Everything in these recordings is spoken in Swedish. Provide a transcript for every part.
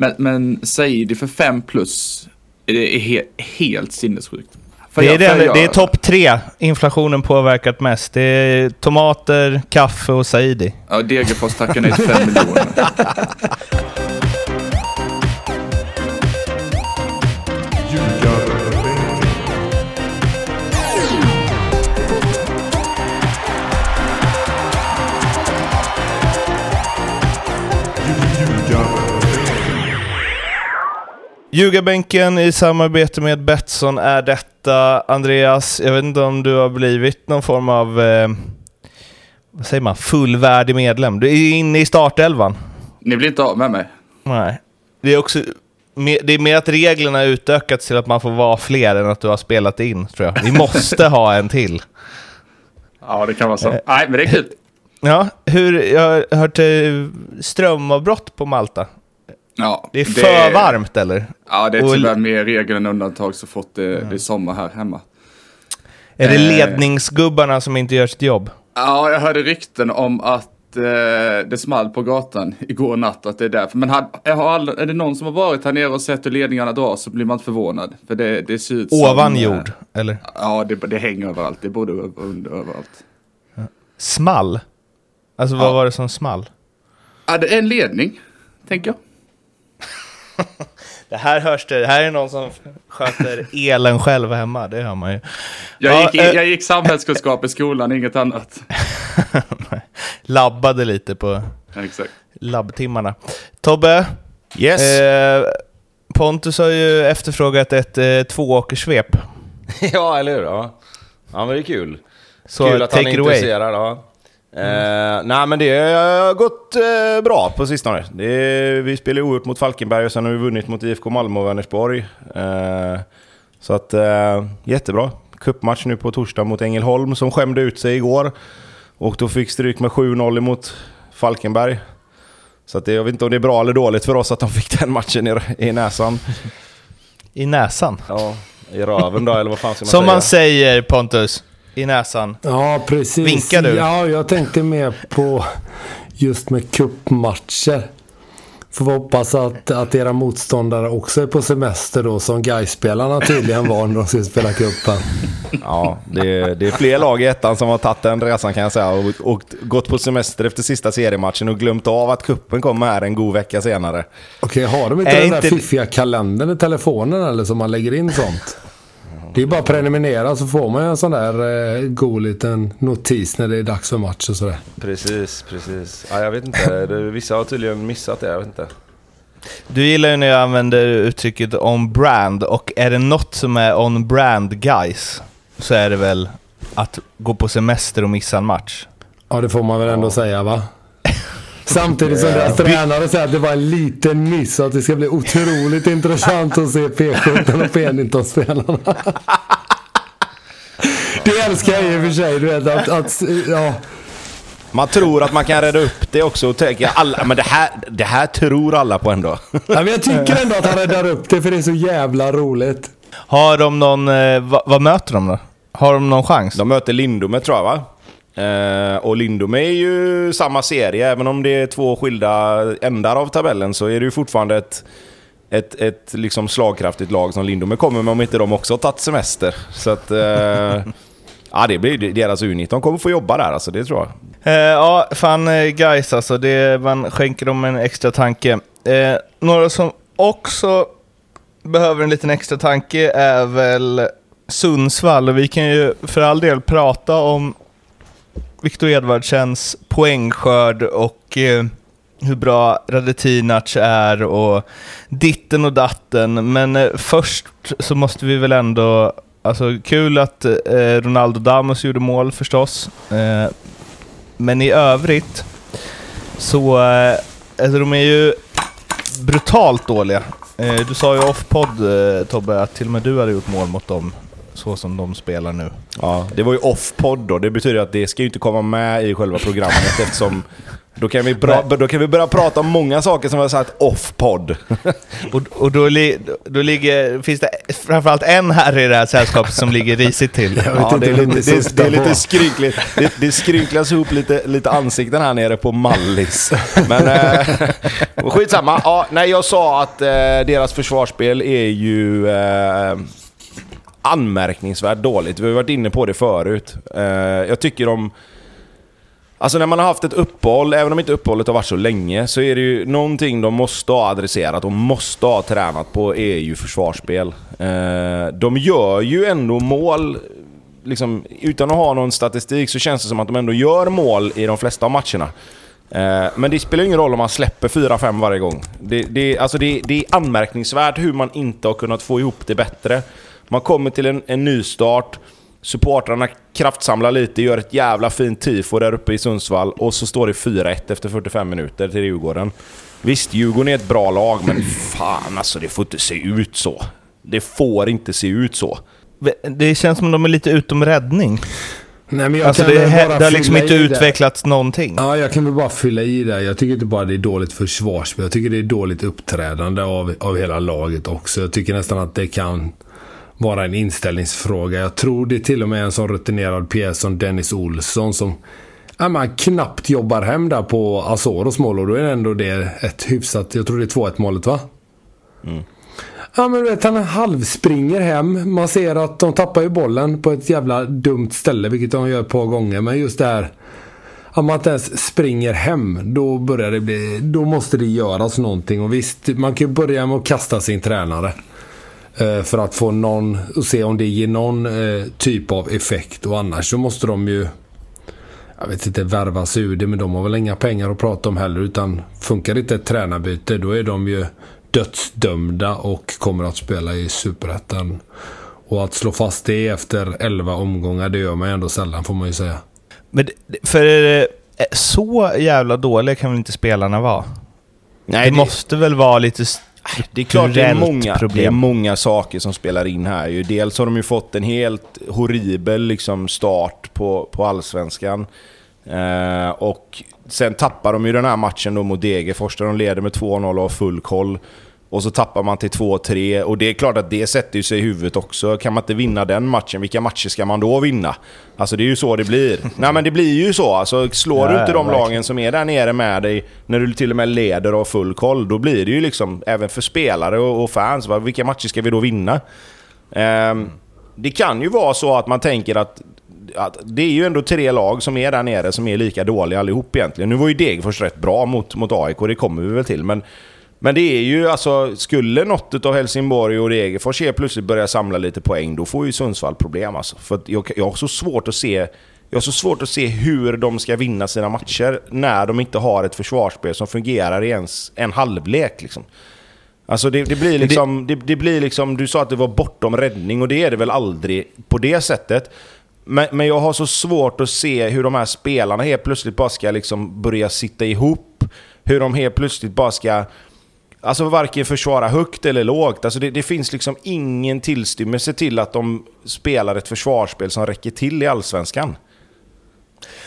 Men, men Saidi för 5 plus, det är he helt sinnessjukt. För Det är, jag- för jag- det är topp tre inflationen påverkat mest. Det är tomater, kaffe och Saidi. Ja, Degerfors tackar nej till 5 miljoner. Ljugarbänken i samarbete med Betsson är detta. Andreas, jag vet inte om du har blivit någon form av, eh, vad säger man, fullvärdig medlem. Du är inne i startelvan. Ni blir inte av med mig. Nej. Det är också det är mer att reglerna utökats till att man får vara fler än att du har spelat in, tror jag. Vi måste ha en till. Ja, det kan vara så. Nej, men det är kul. Ja, hur, jag har hört eh, strömavbrott på Malta. Ja, Det är för varmt eller? Ja, det är Och- tyvärr mer regel än undantag så fort det, det är sommar här hemma. Är det Eh. ledningsgubbarna som inte gör sitt jobb? Ja, jag hörde rykten om att eh, det small på gatan igår natt att det är därför. Men jag har aldrig, är det någon som har varit här nere och sett hur ledningarna dras så blir man inte förvånad. För det, det ser ut som... Ovan eh, jord, eller? Ja, det, det hänger överallt. Det över- under överallt. Small? Alltså vad Ja. var det som small? Ja, det är en ledning, tänker jag. Det här hörs det. Det här är någon som sköter elen själv hemma, det hör man ju. Jag, Ja, gick, i- eh, jag gick samhällskunskap i skolan, inget annat. Labbade lite på Ja, Exakt. labbtimmarna. Tobbe, Yes. eh, Pontus har ju efterfrågat ett eh, tvååkerssvep. ja, eller hur? Ja. ja, men det är kul. Så kul att han är it away. intresserad. Ja. Eh, nej, men det har gått eh, bra på sistone. Är, vi spelade oerhört mot Falkenberg och sen har vi vunnit mot IFK Malmö och Vänersborg. Eh, så att, eh, jättebra. Cupmatch nu på torsdag mot Ängelholm som skämde ut sig igår. Och då fick stryk med 7-0 emot Falkenberg. Så att det, jag vet inte om det är bra eller dåligt för oss att de fick den matchen i, i näsan. I näsan. Ja, i röven då, eller vad fan ska man Som säga? man säger Pontus, i näsan. Ja, precis. Vinkar du? Ja, jag tänkte mer på just med kuppmatcher. Får vi hoppas att, att era motståndare också är på semester då, som Gais-spelarna tydligen var när de skulle spela cupen. Ja, det, det är fler lag i ettan som har tagit den resan kan jag säga och, och gått på semester efter sista seriematchen och glömt av att kuppen kommer här en god vecka senare. Okej, har de inte Är den där inte- fiffiga kalendern i telefonen eller som man lägger in sånt? Det är bara att prenumerera så får man ju en sån där eh, god liten notis när det är dags för match och sådär. Precis, precis. Ja, jag vet inte, vissa har tydligen missat det, jag vet inte. Du gillar ju när jag använder uttrycket on brand och är det något som är on brand guys så är det väl att gå på semester och missa en match. Ja, det får man väl ändå säga va? Samtidigt som deras tränare säger att det var en liten miss och att det ska bli otroligt intressant att se P17 och P19-spelarna. Det älskar jag i och för sig, du vet att, att ja. Man tror att man kan rädda upp det också och tänker alla, men det här, det här tror alla på ändå. ja. Men jag tycker ändå att han räddar upp det för det är så jävla roligt. Har de någon, eh, vad, vad möter de då? Har de någon chans? De möter Lindome tror jag va? Eh, och Lindome är ju samma serie, även om det är två skilda ändar av tabellen så är det ju fortfarande ett, ett, ett liksom slagkraftigt lag som Lindome kommer med om inte de också har tagit semester. Så att... Eh, ja, det blir deras U19. De kommer få jobba där alltså, det tror jag. Eh, ja, fan eh, guys alltså. Det, man skänker dem en extra tanke. Eh, några som också behöver en liten extra tanke är väl Sundsvall. Och vi kan ju för all del prata om Viktor Edvardsens poängskörd och eh, hur bra Radetinac är och ditten och datten. Men eh, först så måste vi väl ändå... Alltså kul att eh, Ronaldo Damos gjorde mål förstås. Eh, men i övrigt så... Eh, alltså de är ju brutalt dåliga. Eh, du sa ju off-podd Tobbe att till och med du hade gjort mål mot dem så som de spelar nu. Ja, det var ju off-podd då. Det betyder att det ska ju inte komma med i själva programmet eftersom Då kan, vi bra, då kan vi börja prata om många saker som vi har sagt off-podd. Och, och då, li, då ligger, finns det framförallt en här i det här sällskapet som ligger risigt till. Ja, det, är lite, det, det är lite skrynkligt. Det, det skrynklas ihop lite, lite ansikten här nere på Mallis. Men eh, skitsamma. Ja, nej, jag sa att eh, deras försvarsspel är ju eh, anmärkningsvärt dåligt. Vi har varit inne på det förut. Eh, jag tycker de... Alltså när man har haft ett uppehåll, även om inte uppehållet har varit så länge, så är det ju någonting de måste ha adresserat och måste ha tränat på är ju försvarsspel. Eh, de gör ju ändå mål, liksom, utan att ha någon statistik så känns det som att de ändå gör mål i de flesta av matcherna. Eh, men det spelar ingen roll om man släpper 4-5 varje gång. Det, det, alltså det, det är anmärkningsvärt hur man inte har kunnat få ihop det bättre. Man kommer till en, en ny start. Supportrarna kraftsamlar lite, gör ett jävla fint tifo där uppe i Sundsvall och så står det 4-1 efter 45 minuter till Djurgården. Visst, Djurgården är ett bra lag, men fan alltså det får inte se ut så. Det får inte se ut så. Det känns som de är lite utom räddning. Nej, men jag Alltså kan det, bara det har liksom inte i det. utvecklats någonting. Ja, jag kan väl bara fylla i det. Jag tycker inte bara det är dåligt försvarsspel. Jag tycker det är dåligt uppträdande av, av hela laget också. Jag tycker nästan att det kan vara en inställningsfråga. Jag tror det till och med är en sån rutinerad pjäs som Dennis Olsson som ja, man knappt jobbar hem där på Azoros mål och då är ändå det ett hyfsat, jag tror det är 2-1 målet va? Ja men du vet, han halvspringer hem. Man ser att de tappar ju bollen på ett jävla dumt ställe, vilket de gör ett par gånger. Men just där, om man inte ens springer hem, då börjar det bli, då måste det göras någonting. Och visst, man kan ju börja med att kasta sin tränare. Eh, För att få någon, och se om det ger någon eh, typ av effekt. Och annars så måste de ju, jag vet inte, värva sig ur det. Men de har väl inga pengar att prata om heller. Utan funkar inte ett tränarbyte, då är de ju dödsdömda och kommer att spela i Superettan. Och att slå fast det efter 11 omgångar, det gör man ju ändå sällan får man ju säga. Men det- för eh, så jävla dåliga kan väl inte spelarna vara? Nej, det, måste väl vara lite Det är klart det är, många, det är problem. många saker som spelar in här. Dels har de ju fått en helt horribel liksom, start på, på allsvenskan. Eh, och sen tappar de ju den här matchen då mot Degerfors där de leder med 2-0 och har full koll. Och så tappar man till 2-3 och det är klart att det sätter sig i huvudet också. Kan man inte vinna den matchen, vilka matcher ska man då vinna? Alltså det är ju så det blir. Nej men det blir ju så. Alltså, slår du Ja, inte de verkligen. lagen som är där nere med dig, när du till och med leder och har full koll, då blir det ju liksom, även för spelare och, fans, vilka matcher ska vi då vinna? Ehm, det kan ju vara så att man tänker att, att det är ju ändå tre lag som är där nere som är lika dåliga allihop egentligen. Nu var ju Degerfors rätt bra mot, mot AIK, det kommer vi väl till. Men, men det är ju alltså, skulle något av Helsingborg och Degerfors plötsligt börja samla lite poäng, då får ju Sundsvall problem alltså. För jag, jag har så svårt att se jag har så svårt att se hur de ska vinna sina matcher när de inte har ett försvarsspel som fungerar i ens en halvlek. Liksom. Alltså det, det, blir liksom, det, det blir liksom, du sa att det var bortom räddning och det är det väl aldrig på det sättet. Men, men jag har så svårt att se hur de här spelarna helt plötsligt bara ska liksom börja sitta ihop. Hur de helt plötsligt bara ska... Alltså varken försvara högt eller lågt. Alltså det, det finns liksom ingen tillstymmelse till att de spelar ett försvarsspel som räcker till i Allsvenskan.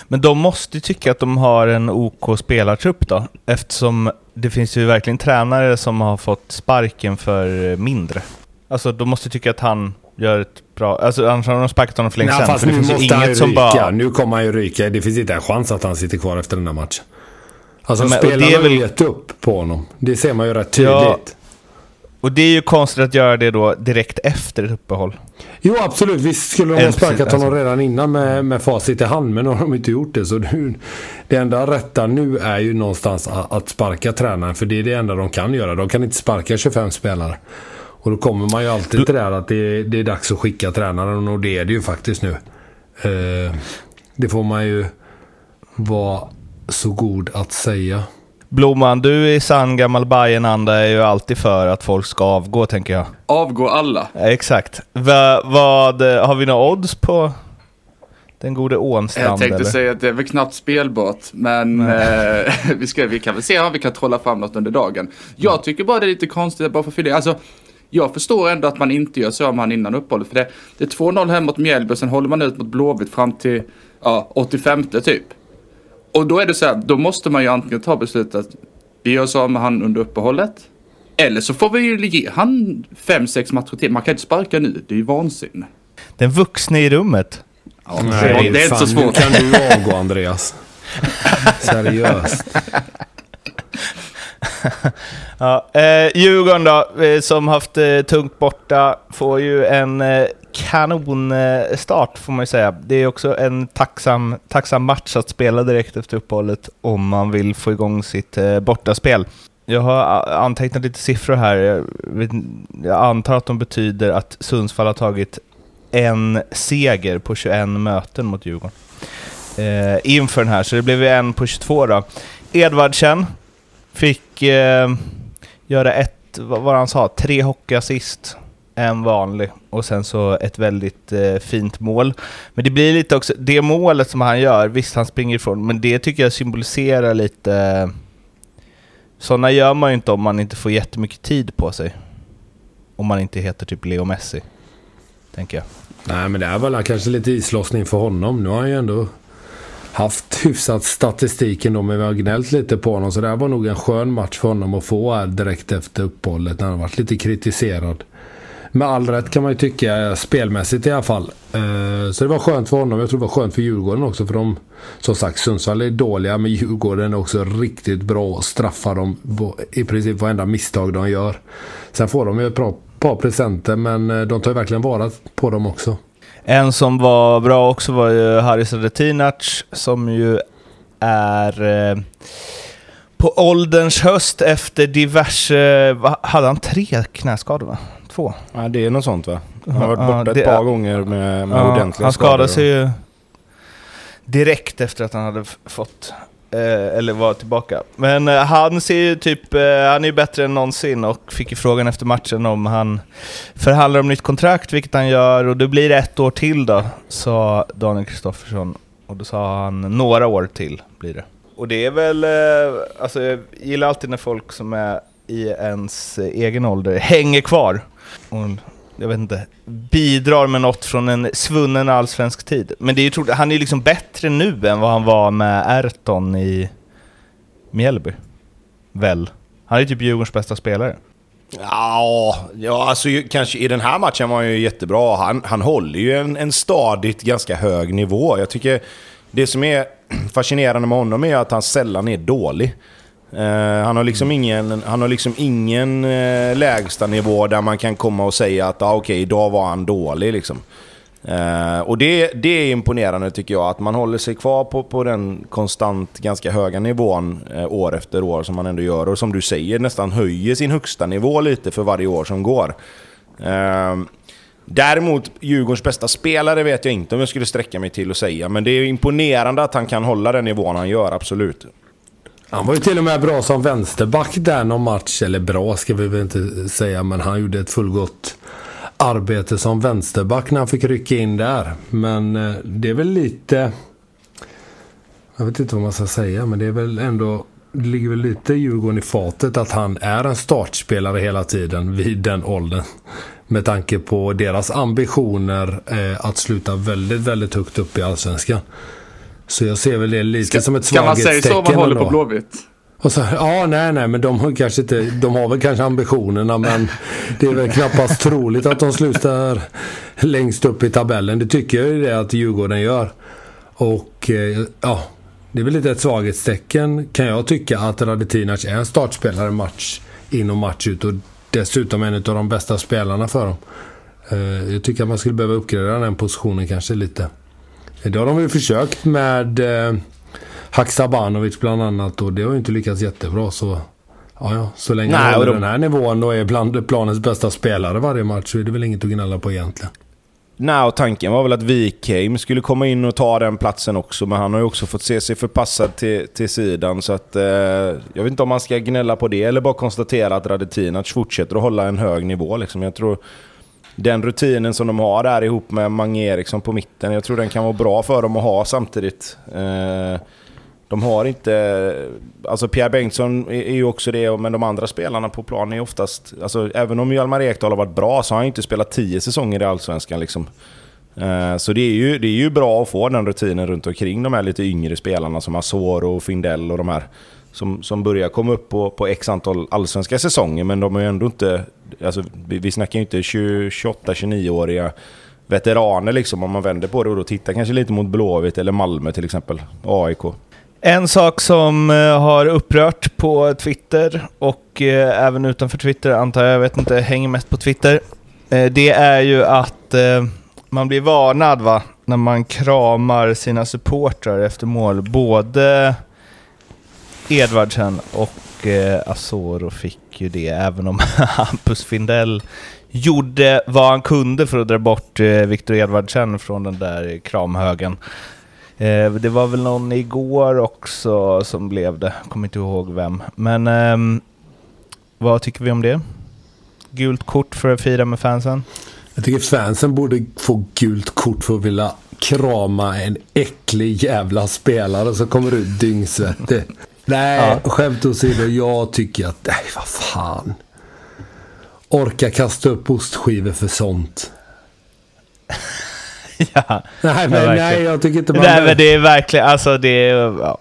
Men de måste ju tycka att de har en OK spelartrupp då, eftersom det finns ju verkligen tränare som har fått sparken för mindre. Alltså de måste tycka att han gör ett bra... Alltså annars har de sparkat honom för länge Nej, sedan. fast För det nu finns ju måste han ju inget som ryka. bara... Nu kommer han ju ryka. Det finns inte en chans att han sitter kvar efter den här matchen. Alltså Men- spelarna det är har väl- ju gett upp på honom. Det ser man ju rätt tydligt. Ja. Och det är ju konstigt att göra det då direkt efter ett uppehåll. Jo absolut, visst skulle de ha sparkat honom alltså. redan innan med, med facit i hand. Men nu har de inte gjort det. Så nu, det enda rätta nu är ju någonstans att, att sparka tränaren. För det är det enda de kan göra. De kan inte sparka 25 spelare. Och då kommer man ju alltid till det här att det, det är dags att skicka tränaren. Och det är det ju faktiskt nu. Eh, det får man ju vara så god att säga. Blomman, du i sann gammal Bajenanda är ju alltid för att folk ska avgå, tänker jag. Avgå alla. Exakt. Va, vad, har vi några odds på den gode Ånstrand? Jag tänkte eller? säga att det är väl knappt spelbart, men eh, vi, ska, vi kan väl se om vi kan trolla fram något under dagen. Jag tycker bara det är lite konstigt, bara för att fylla alltså jag förstår ändå att man inte gör så om han innan uppehållet, för det, det är 2-0 hem mot Mjällby och sen håller man ut mot Blåvitt fram till ja, 85 typ. Och då är det så här, då måste man ju antingen ta beslutet att vi gör så med han under uppehållet. Eller så får vi ju ge han fem, sex matcher till. Man kan inte sparka nu, det är ju vansinne. Den vuxne i rummet. Ja, det är inte så fan, Nu svårt. kan du avgå Andreas. Seriöst. Ja, eh, Djurgården då, eh, som haft eh, tungt borta, får ju en eh, kanonstart eh, får man ju säga. Det är också en tacksam, tacksam match att spela direkt efter uppehållet om man vill få igång sitt eh, bortaspel. Jag har eh, antecknat lite siffror här. Jag, vet, jag antar att de betyder att Sundsvall har tagit en seger på 21 möten mot Djurgården. Eh, inför den här, så det blev ju en på 22 då. Edvardsen fick eh, göra ett, vad var det han sa, tre hockeyassist, en vanlig och sen så ett väldigt eh, fint mål. Men det blir lite också, det målet som han gör, visst han springer ifrån, men det tycker jag symboliserar lite... Sådana gör man ju inte om man inte får jättemycket tid på sig. Om man inte heter typ Leo Messi, tänker jag. Nej, men det är väl kanske lite islossning för honom. Nu har han ju ändå haft hyfsat statistiken då, men vi har gnällt lite på honom. Så det här var nog en skön match för honom att få här direkt efter uppehållet när han varit lite kritiserad. Med all rätt kan man ju tycka, eh, spelmässigt i alla fall. Eh, så det var skönt för honom. Jag tror det var skönt för Djurgården också. För de, som sagt, Sundsvall är dåliga, men Djurgården är också riktigt bra och straffar dem på i princip varenda misstag de gör. Sen får de ju ett par presenter, men eh, de tar ju verkligen vara på dem också. En som var bra också var ju Haris Radetinac som ju är eh, på ålderns höst efter diverse... vad- Hade han tre knäskador va? Två? Ja, det är något sånt va? Han har varit Ja, borta det ett par gånger med, med Ja, ordentliga han skador. skadade sig ju direkt efter att han hade fått, eh, eller var tillbaka. Men eh, han ser ju typ, eh, han är ju bättre än någonsin och fick ju frågan efter matchen om han förhandlar om nytt kontrakt, vilket han gör, och det blir ett år till då, sa Daniel Kristoffersson. Och då sa han några år till blir det. Och det är väl, eh, alltså jag gillar alltid när folk som är i ens egen ålder hänger kvar. Och jag vet inte, bidrar med något från en svunnen allsvensk tid. Men det är ju troligt, han är ju liksom bättre nu än vad han var med Erton i Mjällby. Väl? Han är ju typ Djurgårdens bästa spelare. Ja, ja alltså ju- kanske i den här matchen var han ju jättebra. Han, han håller ju en, en stadigt ganska hög nivå. Jag tycker det som är fascinerande med honom är att han sällan är dålig. Eh, han har liksom ingen, han har liksom ingen uh, lägsta nivå där man kan komma och säga att ah, okej, idag var han dålig. Liksom. Eh, och det, det är imponerande tycker jag, att man håller sig kvar på, på den konstant ganska höga nivån eh, år efter år som man ändå gör. Och som du säger, nästan höjer sin högsta nivå lite för varje år som går. Eh, däremot, Djurgårdens bästa spelare vet jag inte om jag skulle sträcka mig till att säga. Men det är imponerande att han kan hålla den nivån han gör, absolut. Han var ju till och med bra som vänsterback där någon match. Eller bra ska vi väl inte säga, men han gjorde ett fullgott arbete som vänsterback när han fick rycka in där. Men eh, det är väl lite... Jag vet inte vad man ska säga, men det är väl ändå... Det ligger väl lite Djurgården i fatet att han är en startspelare hela tiden vid den åldern. Med tanke på deras ambitioner eh, att sluta väldigt, väldigt högt upp i Allsvenskan. Så jag ser väl det lite som ett Ska man säga svaghetstecken så man håller på Blåvitt? Så, ja, nej, nej, men de har kanske inte, de har väl kanske ambitionerna, men det är väl knappast troligt att de slutar längst upp i tabellen. Det tycker jag ju det att Djurgården gör. Och eh, ja, det är väl lite ett svaghetstecken kan jag tycka att Radetinac är en startspelare match in och match ut och dessutom en av de bästa spelarna för dem. Eh, Jag tycker att man skulle behöva uppgradera den positionen kanske lite. Det har de ju försökt med eh, Haksabanovic bland annat och det har ju inte lyckats jättebra så... Ja, ja. Så länge Nej, han håller de- den här nivån och är bland planens bästa spelare varje match så är det väl inget att gnälla på egentligen. Nej, och tanken var väl att Wikheim skulle komma in och ta den platsen också, men han har ju också fått se sig förpassad till, till sidan. Så att, eh, jag vet inte om man ska gnälla på det eller bara konstatera att Radetinac fortsätter att hålla en hög nivå. Liksom. Jag tror den rutinen som de har där ihop med Mange Eriksson på mitten, jag tror den kan vara bra för dem att ha samtidigt. Eh, de har inte... Alltså Pierre Bengtsson är ju också det, men de andra spelarna på planen är oftast... Alltså även om Hjalmar Ekdal har varit bra så har han ju inte spelat tio säsonger i Allsvenskan liksom. Eh, så det är, ju, det är ju bra att få den rutinen runt omkring de här lite yngre spelarna som Asoro och Findell och de här. Som, som börjar komma upp på, på x antal allsvenska säsonger, men de är ju ändå inte... Alltså, vi, vi snackar ju inte 28-29-åriga veteraner liksom, om man vänder på det och då tittar kanske lite mot Blåvitt eller Malmö till exempel. AIK. En sak som eh, har upprört på Twitter och eh, även utanför Twitter antar jag, jag vet inte, hänger mest på Twitter. Eh, det är ju att eh, man blir varnad va, när man kramar sina supportrar efter mål. Både Edvardsen och eh, Asoro fick ju det, även om Hampus Findell gjorde vad han kunde för att dra bort eh, Viktor Edvardsen från den där kramhögen. Eh, det var väl någon igår också som blev det, kommer inte ihåg vem. Men eh, vad tycker vi om det? Gult kort för att fira med fansen? Jag tycker fansen borde få gult kort för att vilja krama en äcklig jävla spelare som kommer ut dyngsvettig. Nej, skämt åsido. Jag tycker att, nej vad fan. Orka kasta upp ostskivor för sånt. ja. Nej, Ja, men verkligen. nej, jag tycker inte man... Nej men det är verkligen, alltså det är... Ja.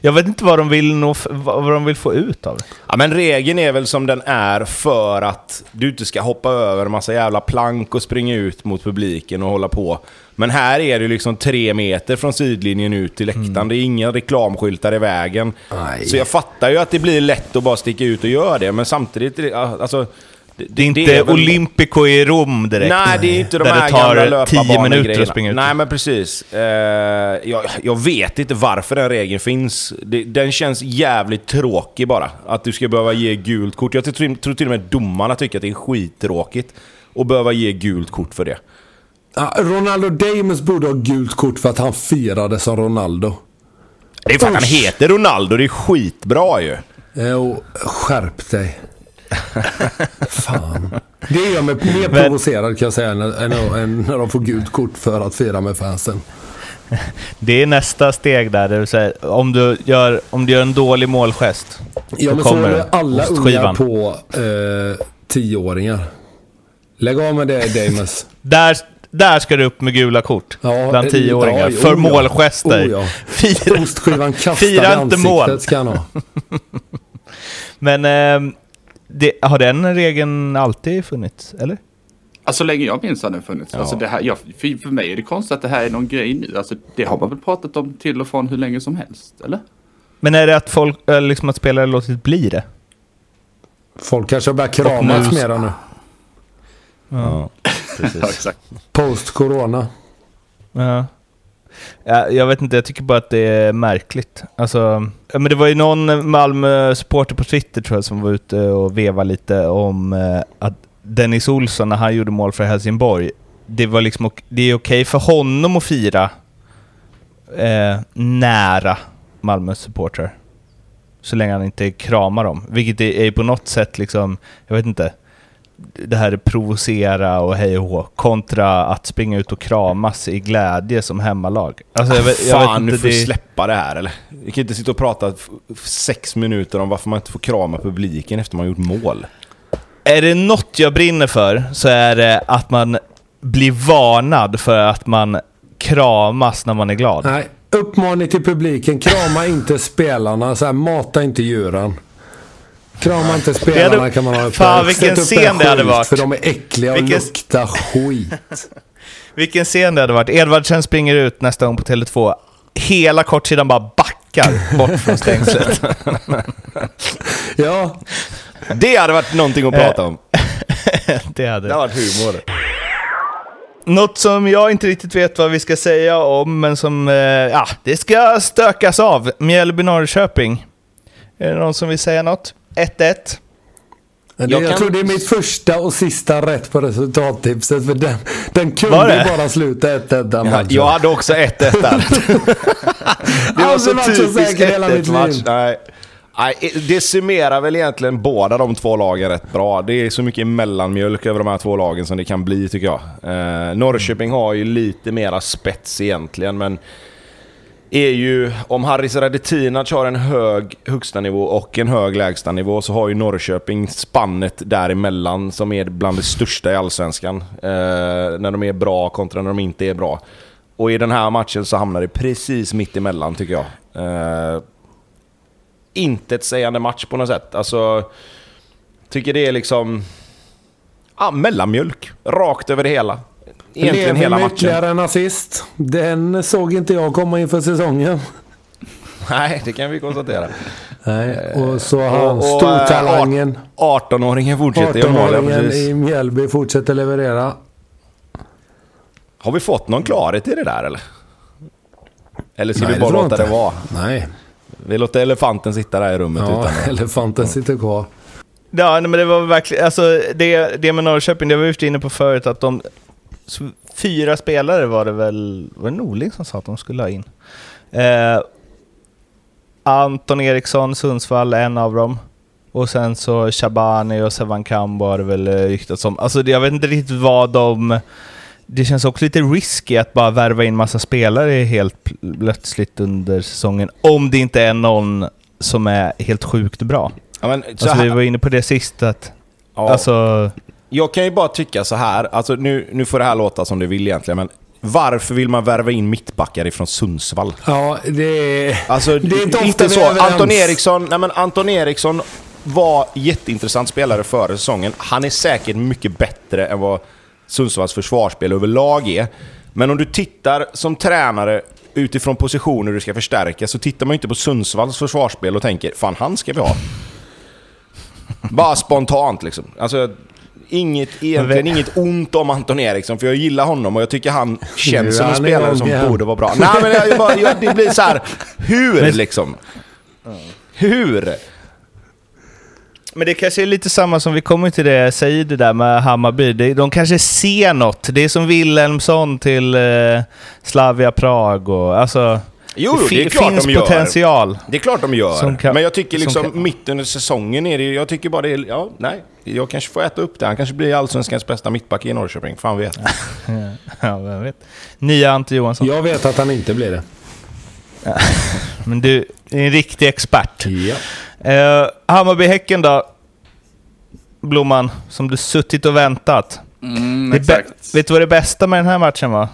Jag vet inte vad de vill nå, vad de vill få ut av det. Ja, men regeln är väl som den är för att du inte ska hoppa över en massa jävla plank och springa ut mot publiken och hålla på. Men här är det liksom tre meter från sidlinjen ut till läktaren. Det är inga reklamskyltar i vägen. Nej. Så jag fattar ju att det blir lätt att bara sticka ut och göra det, men samtidigt... är det- det, Det är inte är väl- Olympico i Rom direkt. Nej, det är inte de där här det tar gamla tio minuter löparbanegrejerna. att springa ut. Nej, men precis. Eh, jag, jag vet inte varför den regeln finns. Det, den känns jävligt tråkig bara. Att du ska behöva ge gult kort. Jag tror, tror till och med domarna tycker att det är skittråkigt att behöva ge gult kort för det. Ronaldo Damus borde ha gult kort för att han firade som Ronaldo. Det är för att han heter Ronaldo, det är skitbra ju. Jo, skärp dig. Fan. Det gör mig mer Men- provocerad kan jag säga än, än, än när de får gult kort för att fira med fansen. Det är nästa steg där, det vill säga om du gör, om du gör en dålig målgest. Ja, men så är kommer det alla ungar på eh, tioåringar. Lägg av med det Damus. Där, där ska det upp med gula kort. Ja, bland eh, tioåringar. ja, för oh målgester. Oh ja. Fira. Ostskivan kastad Fira i inte mål. ansiktet ska han ha. Men ehm, det, har den regeln alltid funnits, eller? Alltså så länge jag minns har den funnits. Ja. Alltså det här, jag, för, för mig är det konstigt att det här är någon grej nu. Alltså det har man väl pratat om till och från hur länge som helst, eller? Men är det att folk, eller liksom att spelare låtit bli det? Folk kanske har börjat kramas mera nu. Ja, precis. Post-corona. Ja. Jag vet inte, jag tycker bara att det är märkligt. Alltså, men det var ju någon Malmö-supporter på Twitter tror jag som var ute och vevade lite om eh, att Dennis Olsson, när han gjorde mål för Helsingborg, det, var liksom, det är okej för honom att fira eh, nära Malmö-supportrar. Så länge han inte kramar dem. Vilket är, är på något sätt liksom, jag vet inte, det här provocera och hej och hå, kontra att springa ut och kramas i glädje som hemmalag. Alltså jag vet, jag vet Fan, nu inte, får du det, släppa det här eller? Vi kan inte sitta och prata sex minuter om varför man inte får krama publiken efter man gjort mål. är det något jag brinner för så är det att man blir varnad för att man kramas när man är glad. Nej, uppmaning till publiken. Krama inte spelarna. Så här, mata inte djuren. Krama inte spelarna hade- kan man ha Fan, vilken scen det hade varit. För de är äckliga och Vilken- luktar skit. Vilken scen det hade varit. Edvardsen springer ut nästa gång på Tele2. Hela kortsidan bara backar bort från stängslet. Ja, Det hade varit någonting att prata om. det hade Det hade varit humor. Något som jag inte riktigt vet vad vi ska säga om, men som... Eh, ja, det ska stökas av. Mjällby-Norrköping. Är det någon som vill säga något? 1-1. det, jag, Jag kan- tror det är mitt första och sista rätt på resultattipset. För den, den Var kunde bara sluta 1-1 den matchen. jag hade också 1-1 där. Det var så Aldrig varit så typiskt säker i hela mitt 1-1 match. Nej. Nej, det summerar väl egentligen båda de två lagen rätt bra. Det är så mycket mellanmjölk över de här två lagen som det kan bli tycker jag. Eh, Norrköping har ju lite mera spets egentligen, men är ju om Haris Radetinac har en hög högsta nivå och en hög lägsta nivå så har ju Norrköping spannet däremellan som är bland det största i Allsvenskan. Eh, när de är bra kontra när de inte är bra. Och i den här matchen så hamnar det precis mitt emellan tycker jag. Eh, inte ett sägande match på något sätt. Alltså, tycker det är liksom... Ja, mellanmjölk. Rakt över det hela. Egentligen Lever hela matchen. ytterligare en assist. Den såg inte jag komma inför säsongen. Nej, det kan vi konstatera. Nej, och så har han Och- och, stortalangen. 18-åringen fortsätter göra mål. ja, 18-åringen precis. i Mjällby fortsätter leverera. Har vi fått någon klarhet i det där eller? Eller ska Nej, vi bara låta det vara? Nej, Vi låter elefanten sitta där i rummet ja, utan elefanten sitter kvar. Ja, men det var verkligen, alltså det, det med Norrköping, det var vi inne på förut, att de... Fyra spelare var det väl, var det Norling som sa att de skulle ha in? Eh, Anton Eriksson, Sundsvall, en av dem. Och sen så Shabani och Sevan Kambo har det väl eh, ryktats om. Alltså jag vet inte riktigt vad de... Det känns också lite risky att bara värva in massa spelare helt pl- plötsligt under säsongen. Om det inte är någon som är helt sjukt bra. Ja, men, så Alltså vi var inne på det sist att... ja, Alltså... Jag kan ju bara tycka så här, alltså nu, nu får det här låta som det vill egentligen, men varför vill man värva in mittbackar ifrån Sundsvall? Ja, det. Alltså, Det är inte ofta vi så. överens. Anton Eriksson, nej men Anton Eriksson var jätteintressant spelare före säsongen. Han är säkert mycket bättre än vad Sundsvalls försvarsspel överlag är. Men om du tittar som tränare utifrån positioner du ska förstärka så tittar man ju inte på Sundsvalls försvarsspel och tänker fan han ska vi ha. Bara spontant liksom. Alltså, inget, egentligen inget ont om Anton Eriksson för jag gillar honom och jag tycker han känns som en spelare som igen. borde vara bra. Nej men jag, jag, bara- jag, det blir så här. hur liksom? Hur? Men det kanske är lite samma som vi kommer till det jag säger det där med Hammarby. De kanske ser något. Det är som Wilhelmsson till eh, Slavia Prag och alltså... Jo, det, det är klart finns de gör. potential. Det är klart de gör. Kan- men jag tycker som liksom kan- mitt under säsongen är det, jag tycker bara det är, ja, nej. Jag kanske får äta upp det. Han kanske blir allsvenskans bästa mittback i Norrköping. Fan vet. Ja, vem vet. Nya Ante Johansson. Jag vet att han inte blir det. Men du är en riktig expert. Ja. Eh, Hammarby-Häcken då? Blomman, som du suttit och väntat. Mm, exakt. vet du vad det bästa med den här matchen var?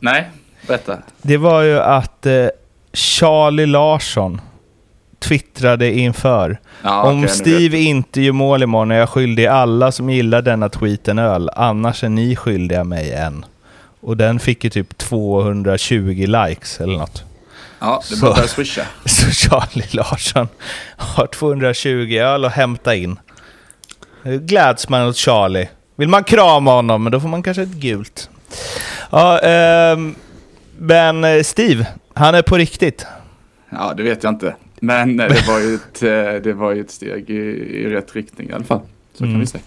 Nej, berätta. Det var ju att eh, Charlie Larsson twittrade inför. Ja, Om nu Steve inte gör mål imorgon är jag skyldig alla som gillar denna tweet en öl. Annars är ni skyldiga mig en. Och den fick ju typ 220 likes eller något. Ja, det Så. börjar swisha. Så Charlie Larsson har 220 öl att hämta in. Nu Gläds man åt Charlie. Vill man krama honom, men då får man kanske ett gult. Ja, ehm, men eh, Steve, han är på riktigt. Ja, det vet jag inte. Men eh, det var ju ett, eh, det var ju ett steg i, i rätt riktning i alla fall. Så kan Mm. vi säga.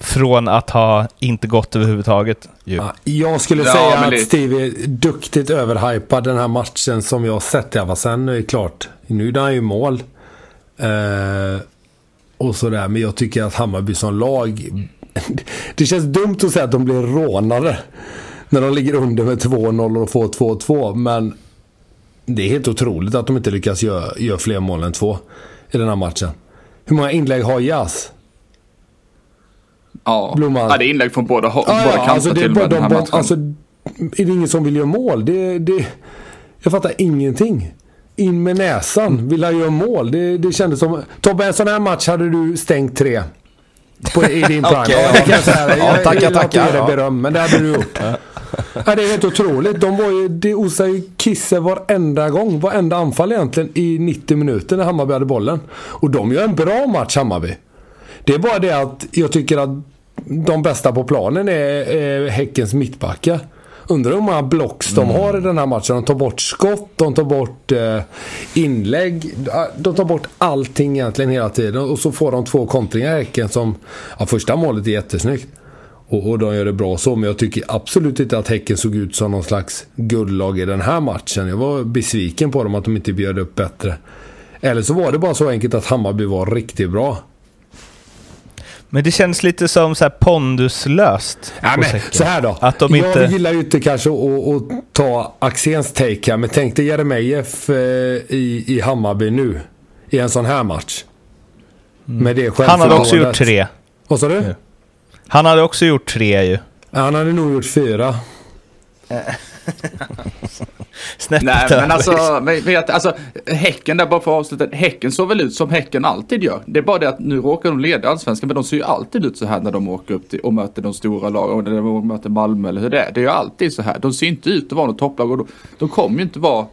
Från att ha inte gått överhuvudtaget. Ju. Ja, jag skulle Ja, säga att det- Steve är duktigt överhypad den här matchen som jag har sett fall. Sen är det klart, nu är han ju mål. Eh, och sådär. Men jag tycker att Hammarby som lag... Det känns dumt att säga att de blir rånade. När de ligger under med 2-0 och får 2-2. Men det är helt otroligt att de inte lyckas göra, göra fler mål än två i den här matchen. Hur många inlägg har Jas? Ja. Blomman. ja, det är inlägg från båda, Ja, båda ja, kanter alltså det är till bara med den de, här matchen. alltså, är det ingen som vill göra mål? Det, det, jag fattar ingenting. In med näsan. Vill han göra mål? Det, det kändes som... Tobbe, en sån här match hade du stängt tre. På, I din prime. Okej, ja, det kan jag säga. ja, jag, jag, jag ger dig ja. beröm, men det hade du gjort. Ja, det är helt otroligt. De var ju, det osade ju kisse varenda gång. Varenda anfall egentligen i 90 minuter när Hammarby hade bollen. Och de gör en bra match, Hammarby. Det är bara det att jag tycker att de bästa på planen är, är Häckens mittbackar. Undrar hur många blocks de har i den här matchen. De tar bort skott, de tar bort eh, inlägg. De tar bort allting egentligen hela tiden. Och så får de två kontringar i Häcken som... Ja, första målet är jättesnyggt. Och, och de gör det bra så. Men jag tycker absolut inte att Häcken såg ut som någon slags guldlag i den här matchen. Jag var besviken på dem att de inte bjöd upp bättre. Eller så var det bara så enkelt att Hammarby var riktigt bra. Men det känns lite som så här ponduslöst. Ja, men, så här då. Att de jag inte... gillar ju inte kanske att, att ta Axéns take här, men tänk dig Jeremejeff eh, i, i Hammarby nu. I en sån här match. Med det Han hade också gjort tre. Vad sa du? Han hade också gjort tre ju. Han hade nog gjort fyra. Snäppet Nej, men alltså, men, vet, alltså, Häcken där bara för att avsluta. Häcken såg väl ut som Häcken alltid gör. Det är bara det att nu råkar de leda allsvenskan, men de ser ju alltid ut så här när de åker upp till, och möter de stora lagen, när de möter Malmö eller hur det är. Det är ju alltid så här. De ser inte ut att vara något topplag och de, de kommer ju inte vara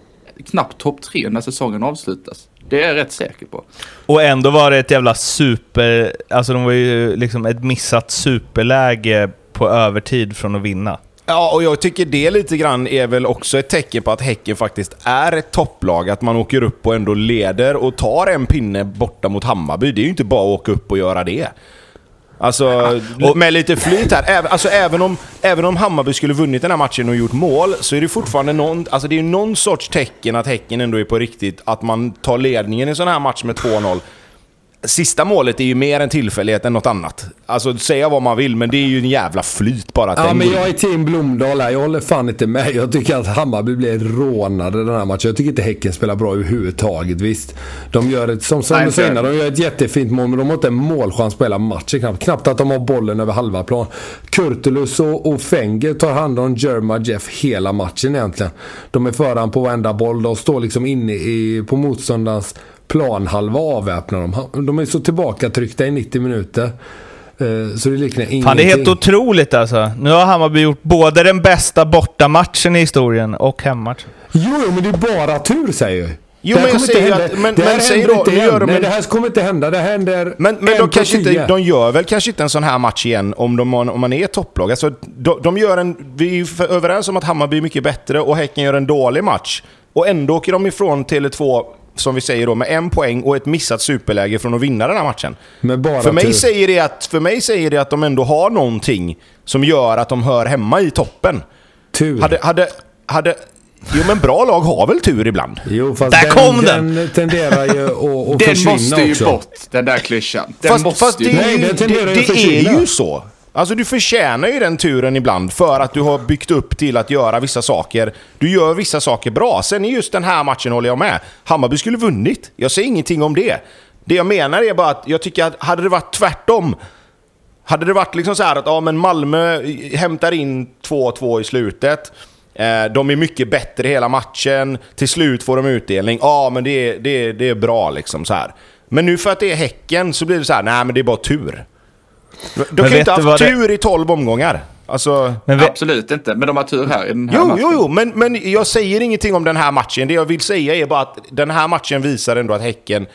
knappt topp tre när säsongen avslutas. Det är jag rätt säker på. Och ändå var det ett jävla super... Alltså de var ju liksom ett missat superläge på övertid från att vinna. Ja, och jag tycker det lite grann är väl också ett tecken på att Häcken faktiskt är ett topplag. Att man åker upp och ändå leder och tar en pinne borta mot Hammarby. Det är ju inte bara att åka upp och göra det. Alltså, med lite flyt här. Även, alltså, även, om, även om Hammarby skulle vunnit den här matchen och gjort mål, så är det fortfarande någon, alltså, det är någon sorts tecken att Häcken ändå är på riktigt. Att man tar ledningen i en sån här match med 2-0. Sista målet är ju mer en tillfällighet än något annat. Alltså, säga vad man vill, men det är ju en jävla flyt bara. Att Ja, men jag är team Blomdahl här. Jag håller fan inte med. Jag tycker att Hammarby blev rånade den här matchen. Jag tycker inte Häcken spelar bra överhuvudtaget. Visst, de gör ett, som, som Nej, du sa innan, de gör ett jättefint mål, men de har inte en målchans på hela matchen knappt. Knappt att de har bollen över halva plan. Kurtulus och, och Fenger tar hand om Jerma Jeff hela matchen egentligen. De är föran på varenda boll. De står liksom inne i, på motståndarens planhalva avväpnar dem. De är så tillbakatryckta i 90 minuter. Eh, Så det liknar ingenting. Fan, det är helt otroligt alltså. Nu har Hammarby gjort både den bästa bortamatchen i historien och hemmamatchen. Jo, men det är bara tur säger jag. Jo, men jag säger att- men- det här men säg händer då, inte gör de Nej, en- det här kommer inte hända. Det händer Men, men en de, kanske inte, de gör väl kanske inte en sån här match igen om, de, om man är topplag. Alltså, de, de gör en, vi är överens om att Hammarby är mycket bättre och Häcken gör en dålig match. Och ändå åker de ifrån Tele2, som vi säger då, med en poäng och ett missat superläge från att vinna den här matchen. Men bara För mig, tur. säger det att, för mig säger det att de ändå har någonting som gör att de hör hemma i toppen. Tur. Hade, hade, hade, jo men bra lag har väl tur ibland? Jo, fast Där den, kom den! den tenderar ju att, att Den försvinna måste ju också. bort, den där klyschan. Den Fast, måste fast det, ju är Nej, den tenderar det, ju att det försvinna. är ju så. Alltså du förtjänar ju den turen ibland för att du har byggt upp till att göra vissa saker. Du gör vissa saker bra. Sen i just den här matchen håller jag med. Hammarby skulle vunnit. Jag säger ingenting om det. Det jag menar är bara att jag tycker att hade det varit tvärtom. Hade det varit liksom så här att ja, men Malmö hämtar in 2-2 i slutet. Eh, de är mycket bättre hela matchen. Till slut får de utdelning. Ja, men det är, det, är, det är bra liksom så här. Men nu för att det är Häcken så blir det så här, nej men det är bara tur. De kan ju vet inte ha haft vad det- tur i 12 omgångar. Alltså... Men vi, Absolut inte, men de har tur här i den här Jo, matchen. jo, jo, men, men jag säger ingenting om den här matchen. Det jag vill säga är bara att den här matchen visar ändå att Häcken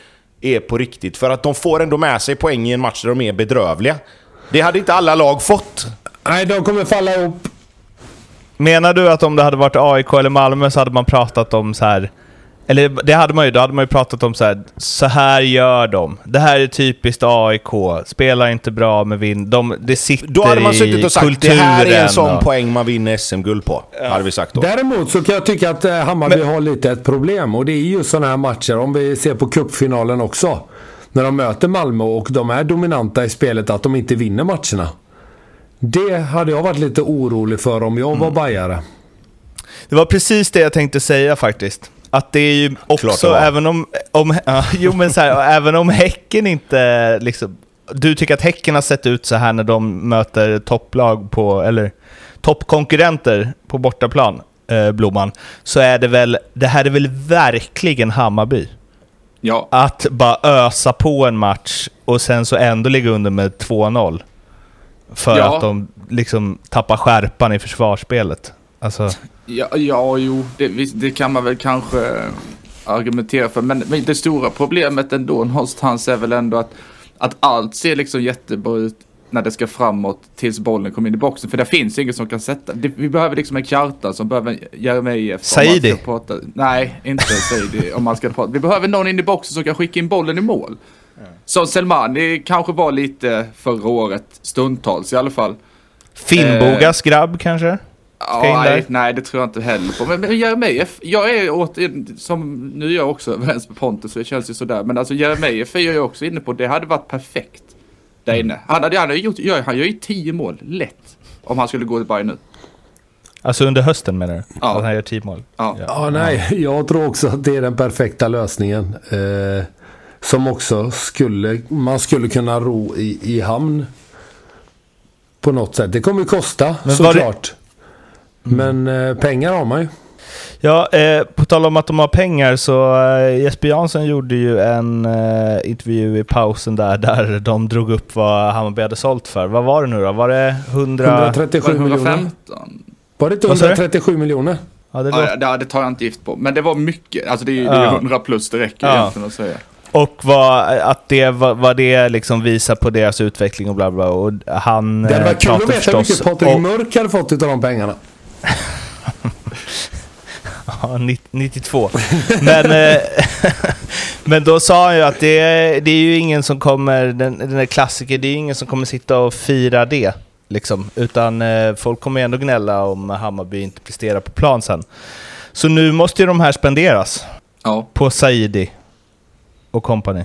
är på riktigt. För att de får ändå med sig poäng i en match där de är bedrövliga. Det hade inte alla lag fått. Nej, de kommer falla ihop. menar du att om det hade varit AIK eller Malmö så hade man pratat om så här... Eller det hade man ju, då hade man ju pratat om så här, så här gör de. Det här är typiskt AIK. Spelar inte bra med vind. De, det sitter Då hade man i suttit och sagt kulturen. det här är en sån och- poäng man vinner SM-guld på. Hade vi sagt då. Däremot så kan jag tycka att eh, Hammarby har lite ett problem. Och det är just sådana här matcher. Om vi ser på cupfinalen också. När de möter Malmö och de är dominanta i spelet. Att de inte vinner matcherna. Det hade jag varit lite orolig för om jag Mm. var bajare. Det var precis det jag tänkte säga faktiskt. Att det är ju också, även om... om ja, jo men så här, även om Häcken inte liksom... Du tycker att Häcken har sett ut så här när de möter topplag på... Eller toppkonkurrenter på bortaplan, eh, Blomman. Så är det väl... Det här är väl verkligen Hammarby. Ja, Att bara ösa på en match och sen så ändå ligga under med 2-0. För Ja. att de liksom tappar skärpan i försvarsspelet. Alltså... ja, ja jo, det, det kan man väl kanske eh, argumentera för. Men, men det stora problemet ändå någonstans är väl ändå att, att allt ser liksom jättebra ut när det ska framåt tills bollen kommer in i boxen. För det finns ingen som kan sätta. Det, vi behöver liksom en Kjartan som behöver Jeremejeff. Saidi. prata- Nej, inte Saidi om man ska prata. Vi behöver någon in i boxen som kan skicka in bollen i mål. Som Selmani kanske var lite förra året, stundtals i alla fall. Finnbogas grabb kanske? Ja, in där. nej, nej, det tror jag inte heller på. Men, men Jeremejeff, jag är återigen, som nu är jag också överens med Pontus så det känns ju sådär. Men alltså Jeremejeff är jag ju också inne på, det hade varit perfekt där inne. Han hade, han hade gjort, gör, han gör ju tio mål, lätt. Om han skulle gå till Bayern nu. Alltså under hösten menar du? Ja. Att han gör 10 mål? Ja. Ja, nej, jag tror också att det är den perfekta lösningen. Eh, som också skulle, man skulle kunna ro i, i hamn. På något sätt. Det kommer ju kosta Men var det- såklart. Men eh, pengar har man ju. Ja, eh, på tal om att de har pengar så eh, Jesper Jansson gjorde ju en eh, intervju i pausen där, där de drog upp vad Hammarby hade sålt för. Vad var det nu då? Var det 100... 137 miljoner. 115? Var det inte Vad sa du? 137 miljoner? Ja, det Ja, låter... det, det tar jag inte gift på. Men det var mycket. Alltså det är ju det är Ja. 100 plus, det räcker Ja. egentligen att säga. Och vad, att det, vad, vad det liksom visar på deras utveckling och bla bla. Och han Det hade eh, varit kul att veta hur mycket Patrik Mörk hade fått utav de pengarna. Ja, 90 92. Men, eh, men då sa han ju att det, är- det är ju ingen som kommer, den, den där klassiker, det är ju ingen som kommer sitta och fira det. Liksom, utan eh, folk kommer ändå gnälla om Hammarby inte presterar på plan sen. Så nu måste ju de här spenderas Ja. på Saidi och company.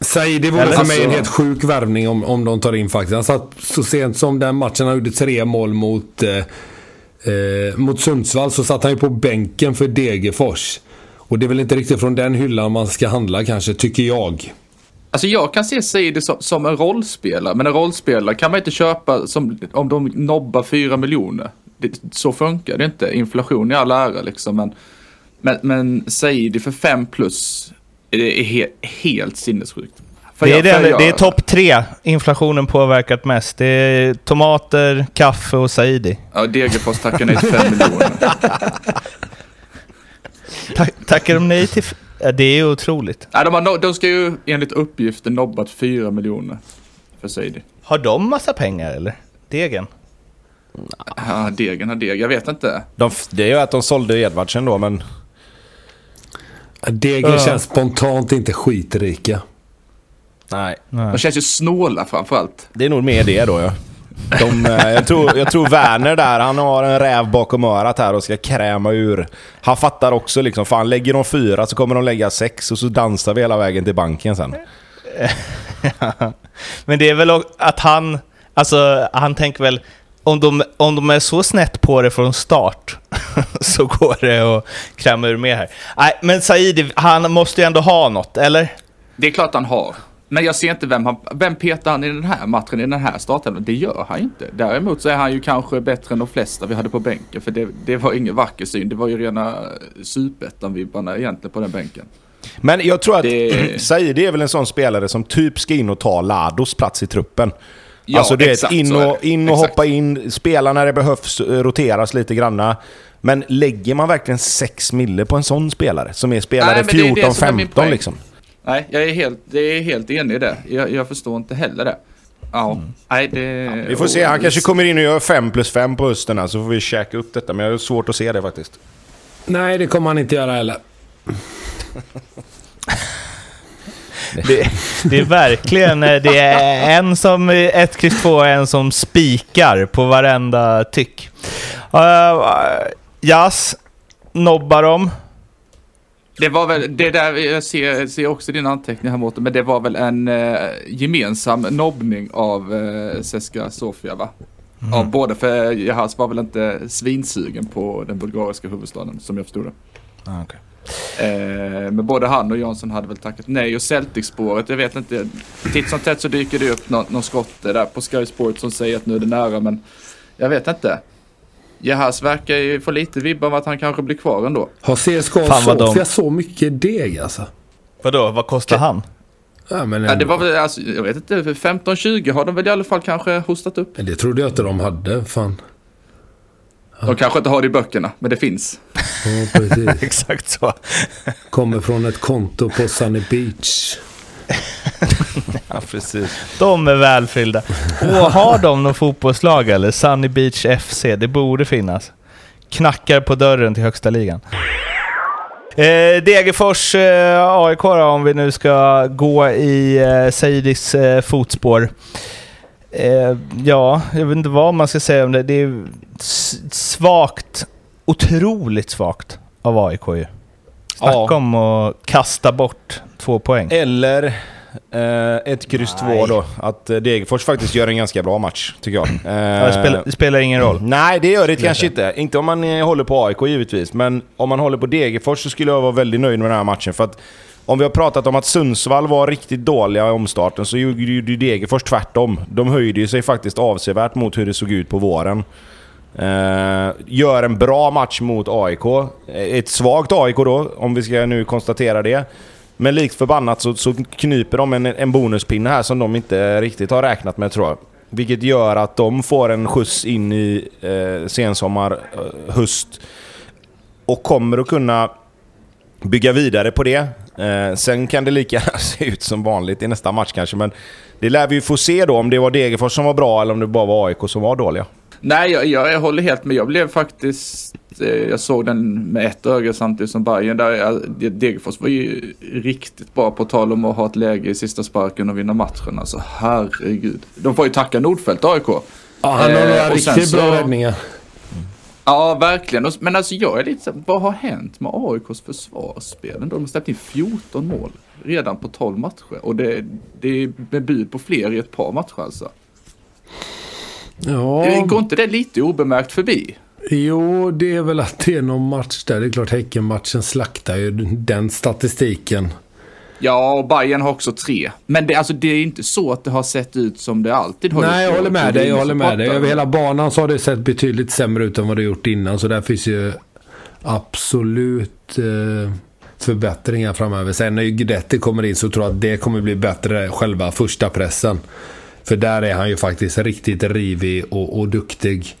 Säg, det vore för mig en alltså- helt sjuk värvning om, om de tar in faktiskt. Han satt så sent som den matchen han gjorde tre mål mot, eh, eh, mot Sundsvall så satt han ju på bänken för Degerfors. Och det är väl inte riktigt från den hyllan man ska handla kanske, tycker jag. Alltså jag kan se Seidi som, som en rollspelare, men en rollspelare kan man inte köpa som, om de nobbar 4 miljoner. Det, så funkar det inte. Inflation i all ära liksom, men, men, men Seidi för 5 plus, det är he, helt sinnessjukt. För Det är, jag- jag- det är topp tre inflationen påverkat mest. Det är tomater, kaffe och Saidi. Ja, Degerfors tackar nej till 5 miljoner. Ta tackar de nej till... Ja, det är otroligt. Nej, de, har, no- de ska ju enligt uppgifter nobbat 4 miljoner för Saidi. Har de massa pengar eller? Degen? Ja, degen har deg, jag vet inte. De, det är ju att de sålde Edvardsen då, men Degen Ja. känns spontant inte skitrika. Nej. De känns ju snåla framförallt. Det är nog mer det då ja. De, eh, jag, tror, jag tror Werner där, han har en räv bakom örat här och ska kräma ur. Han fattar också liksom, fan lägger de fyra så kommer de lägga sex och så dansar vi hela vägen till banken sen. Men det är väl att han... Alltså, han tänker väl... Om de, om de är så snett på det från start så går det att kräma ur mer här. Nej, men Saidi, han måste ju ändå ha något, eller? Det är klart han har. Men jag ser inte vem han, vem petar han i den här matchen, i den här startelvan. Det gör han inte. Däremot så är han ju kanske bättre än de flesta vi hade på bänken. För det, det var ingen vacker syn. Det var ju rena superettan-vibbarna egentligen på den bänken. Men jag tror att Det- är väl en sån spelare som typ ska in och ta Lados plats i truppen. Ja, alltså det är exakt, in är och, det. in och Exakt. hoppa in, spela när det behövs, eh, roteras lite granna. Men lägger man verkligen 6 mille på en sån spelare som är spelare Nej, men det är det som är min 14-15 poäng. liksom? Nej, jag är helt, det är helt enig i det. Jag, jag förstår inte heller det. Ja, nej det... Vi får se, han kanske kommer in och gör 5 plus 5 på hösten här, så får vi käka upp detta. Men jag har svårt att se det faktiskt. Nej, det kommer han inte göra heller. Det, det är verkligen eh, det är en som ett kryss två och en som spikar på varenda tyck. Uh, Jas, nobbar dem. Det var väl, det där, jag ser, ser också din anteckning här Mårten, men det var väl en eh, gemensam nobbning av eh, Seska Sofia va? Ja, både för Jahas var väl inte svinsugen på den bulgariska huvudstaden som jag förstod det. Ah, okay. Eh, men både han och Jansson hade väl tackat nej och Celtic-spåret, jag vet inte. Titt som tätt så dyker det upp någon, någon skotte där på Sky Sport som säger att nu är det nära men jag vet inte. Jahas verkar ju få lite vibbar av att han kanske blir kvar ändå. Har CSKA Sofia så mycket deg alltså? Vadå, vad kostar han? Ja, men Ja, det var väl, alltså, jag vet inte, för 15-20 har de väl i alla fall kanske hostat upp. Men det trodde jag inte de hade. Fan. De kanske inte har det i böckerna, men det finns. Ja, precis. Exakt så. Kommer från ett konto på Sunny Beach. Ja, precis. De är välfyllda. Och har de någon fotbollslag eller? Sunny Beach FC, det borde finnas. Knackar på dörren till högsta ligan. Eh, Degerfors eh, AIK då, om vi nu ska gå i eh, Seidis eh, fotspår. Eh, ja, jag vet inte vad man ska säga om det. Det är svagt, otroligt svagt av AIK ju. Snacka Ja. om att kasta bort två poäng. Eller Eh, ett kryss två då. Att eh, Degerfors faktiskt gör en ganska bra match, tycker jag. Eh, det, spelar, det spelar ingen roll. Nej, det gör det kanske inte. Inte om man eh, håller på AIK givetvis, men om man håller på Degerfors så skulle jag vara väldigt nöjd med den här matchen. För att om vi har pratat om att Sundsvall var riktigt dåliga i omstarten så gjorde ju Degerfors tvärtom. De höjde ju sig faktiskt avsevärt mot hur det såg ut på våren. Eh, gör en bra match mot AIK. Ett svagt AIK då, om vi ska nu konstatera det. Men likt förbannat så, så knyper de en, en bonuspinne här som de inte riktigt har räknat med tror jag. Vilket gör att de får en skjuts in i eh, sensommar, eh, höst. Och kommer att kunna bygga vidare på det. Eh, sen kan det lika gärna se ut som vanligt i nästa match kanske, men det lär vi ju få se då om det var Degerfors som var bra eller om det bara var AIK som var dåliga. Nej, jag, jag, håller helt med. Jag blev faktiskt... Eh, jag såg den med ett öga samtidigt som Bayern där Degerfors var ju riktigt bra på tal om att ha ett läge i sista sparken och vinna matchen. Alltså herregud. De får ju tacka Nordfeldt, AIK. Ja, han har Eh, några riktigt bra räddningar. Ja, verkligen. Men alltså jag är lite så vad har hänt med AIKs försvarsspel? De har släppt in 14 mål redan på 12 matcher. Och det, det är med bud på fler i ett par matcher alltså. Ja, Går inte det lite obemärkt förbi? jo, det är väl att det är någon match där. Det är klart Häckenmatchen slaktar ju den statistiken. Ja, och Bayern har också tre. Men det, alltså, det är inte så att det har sett ut som det alltid har Nej, jag gjort. håller Och med dig. Jag håller med dig. Över hela banan så har det sett betydligt sämre ut än vad det gjort innan. Så där finns ju absolut eh, förbättringar framöver. Sen när ju Guidetti kommer in så tror jag att det kommer bli bättre själva första pressen. För där är han ju faktiskt riktigt rivig och, och duktig.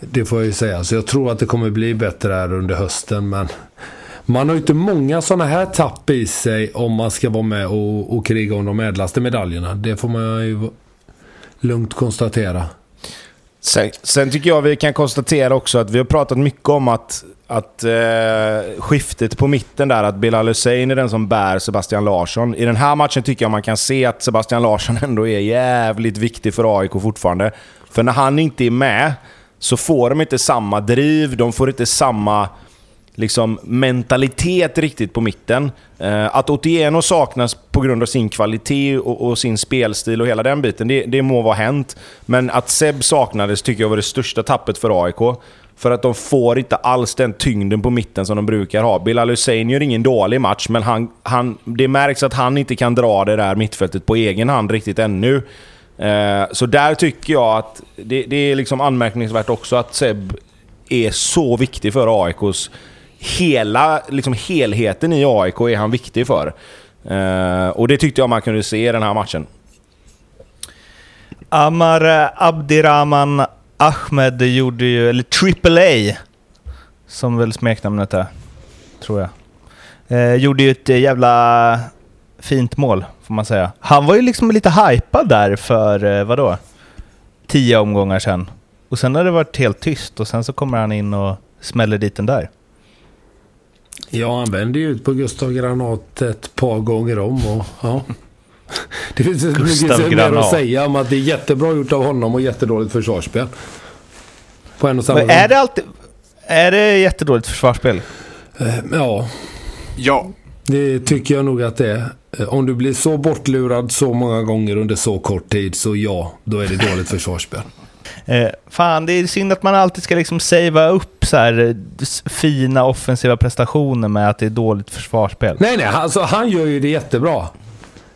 Det får jag ju säga. Så jag tror att det kommer bli bättre här under hösten. Men man har ju inte många sådana här tapp i sig om man ska vara med och, och kriga om de ädlaste medaljerna. Det får man ju lugnt konstatera. Sen, sen tycker jag vi kan konstatera också att vi har pratat mycket om att, att eh, skiftet på mitten där, att Bilal Hussein är den som bär Sebastian Larsson. I den här matchen tycker jag man kan se att Sebastian Larsson ändå är jävligt viktig för AIK fortfarande. För när han inte är med så får de inte samma driv, de får inte samma liksom, mentalitet riktigt på mitten. Eh, att Otieno saknas på grund av sin kvalitet och, och sin spelstil och hela den biten, det, det må vara hänt. Men att Seb saknades tycker jag var det största tappet för AIK. För att de får inte alls den tyngden på mitten som de brukar ha. Bilal Hussein gör ingen dålig match, men han, han, det märks att han inte kan dra det där mittfältet på egen hand riktigt ännu. Eh, så där tycker jag att det, det är liksom anmärkningsvärt också att Seb är så viktig för AIKs hela liksom helheten i AIK är han viktig för. Eh, och det tyckte jag man kunde se i den här matchen. Amar Abdirahman Ahmed gjorde ju, eller Triple A som väl smeknamnet är, tror jag. Eh, gjorde ju ett eh, jävla fint mål, får man säga. Han var ju liksom lite hypad där för, eh, vadå? Tio omgångar sedan. Och sen har det varit helt tyst och sen så kommer han in och smäller dit den där. Ja, han vände ju ut på Gustav Granat ett par gånger om. Och, ja. Det finns mycket mer att säga om att det är jättebra gjort av honom och jättedåligt försvarsspel. På en och samma Men är det alltid... Är det jättedåligt försvarsspel? Eh, Ja, Ja, det tycker jag nog att det är. Eh, Om du blir så bortlurad så många gånger under så kort tid så ja, då är det dåligt försvarsspel. Eh, fan, det är synd att man alltid ska liksom savea upp så här eh, fina offensiva prestationer med att det är dåligt försvarsspel. Nej, nej, alltså, han gör ju det jättebra.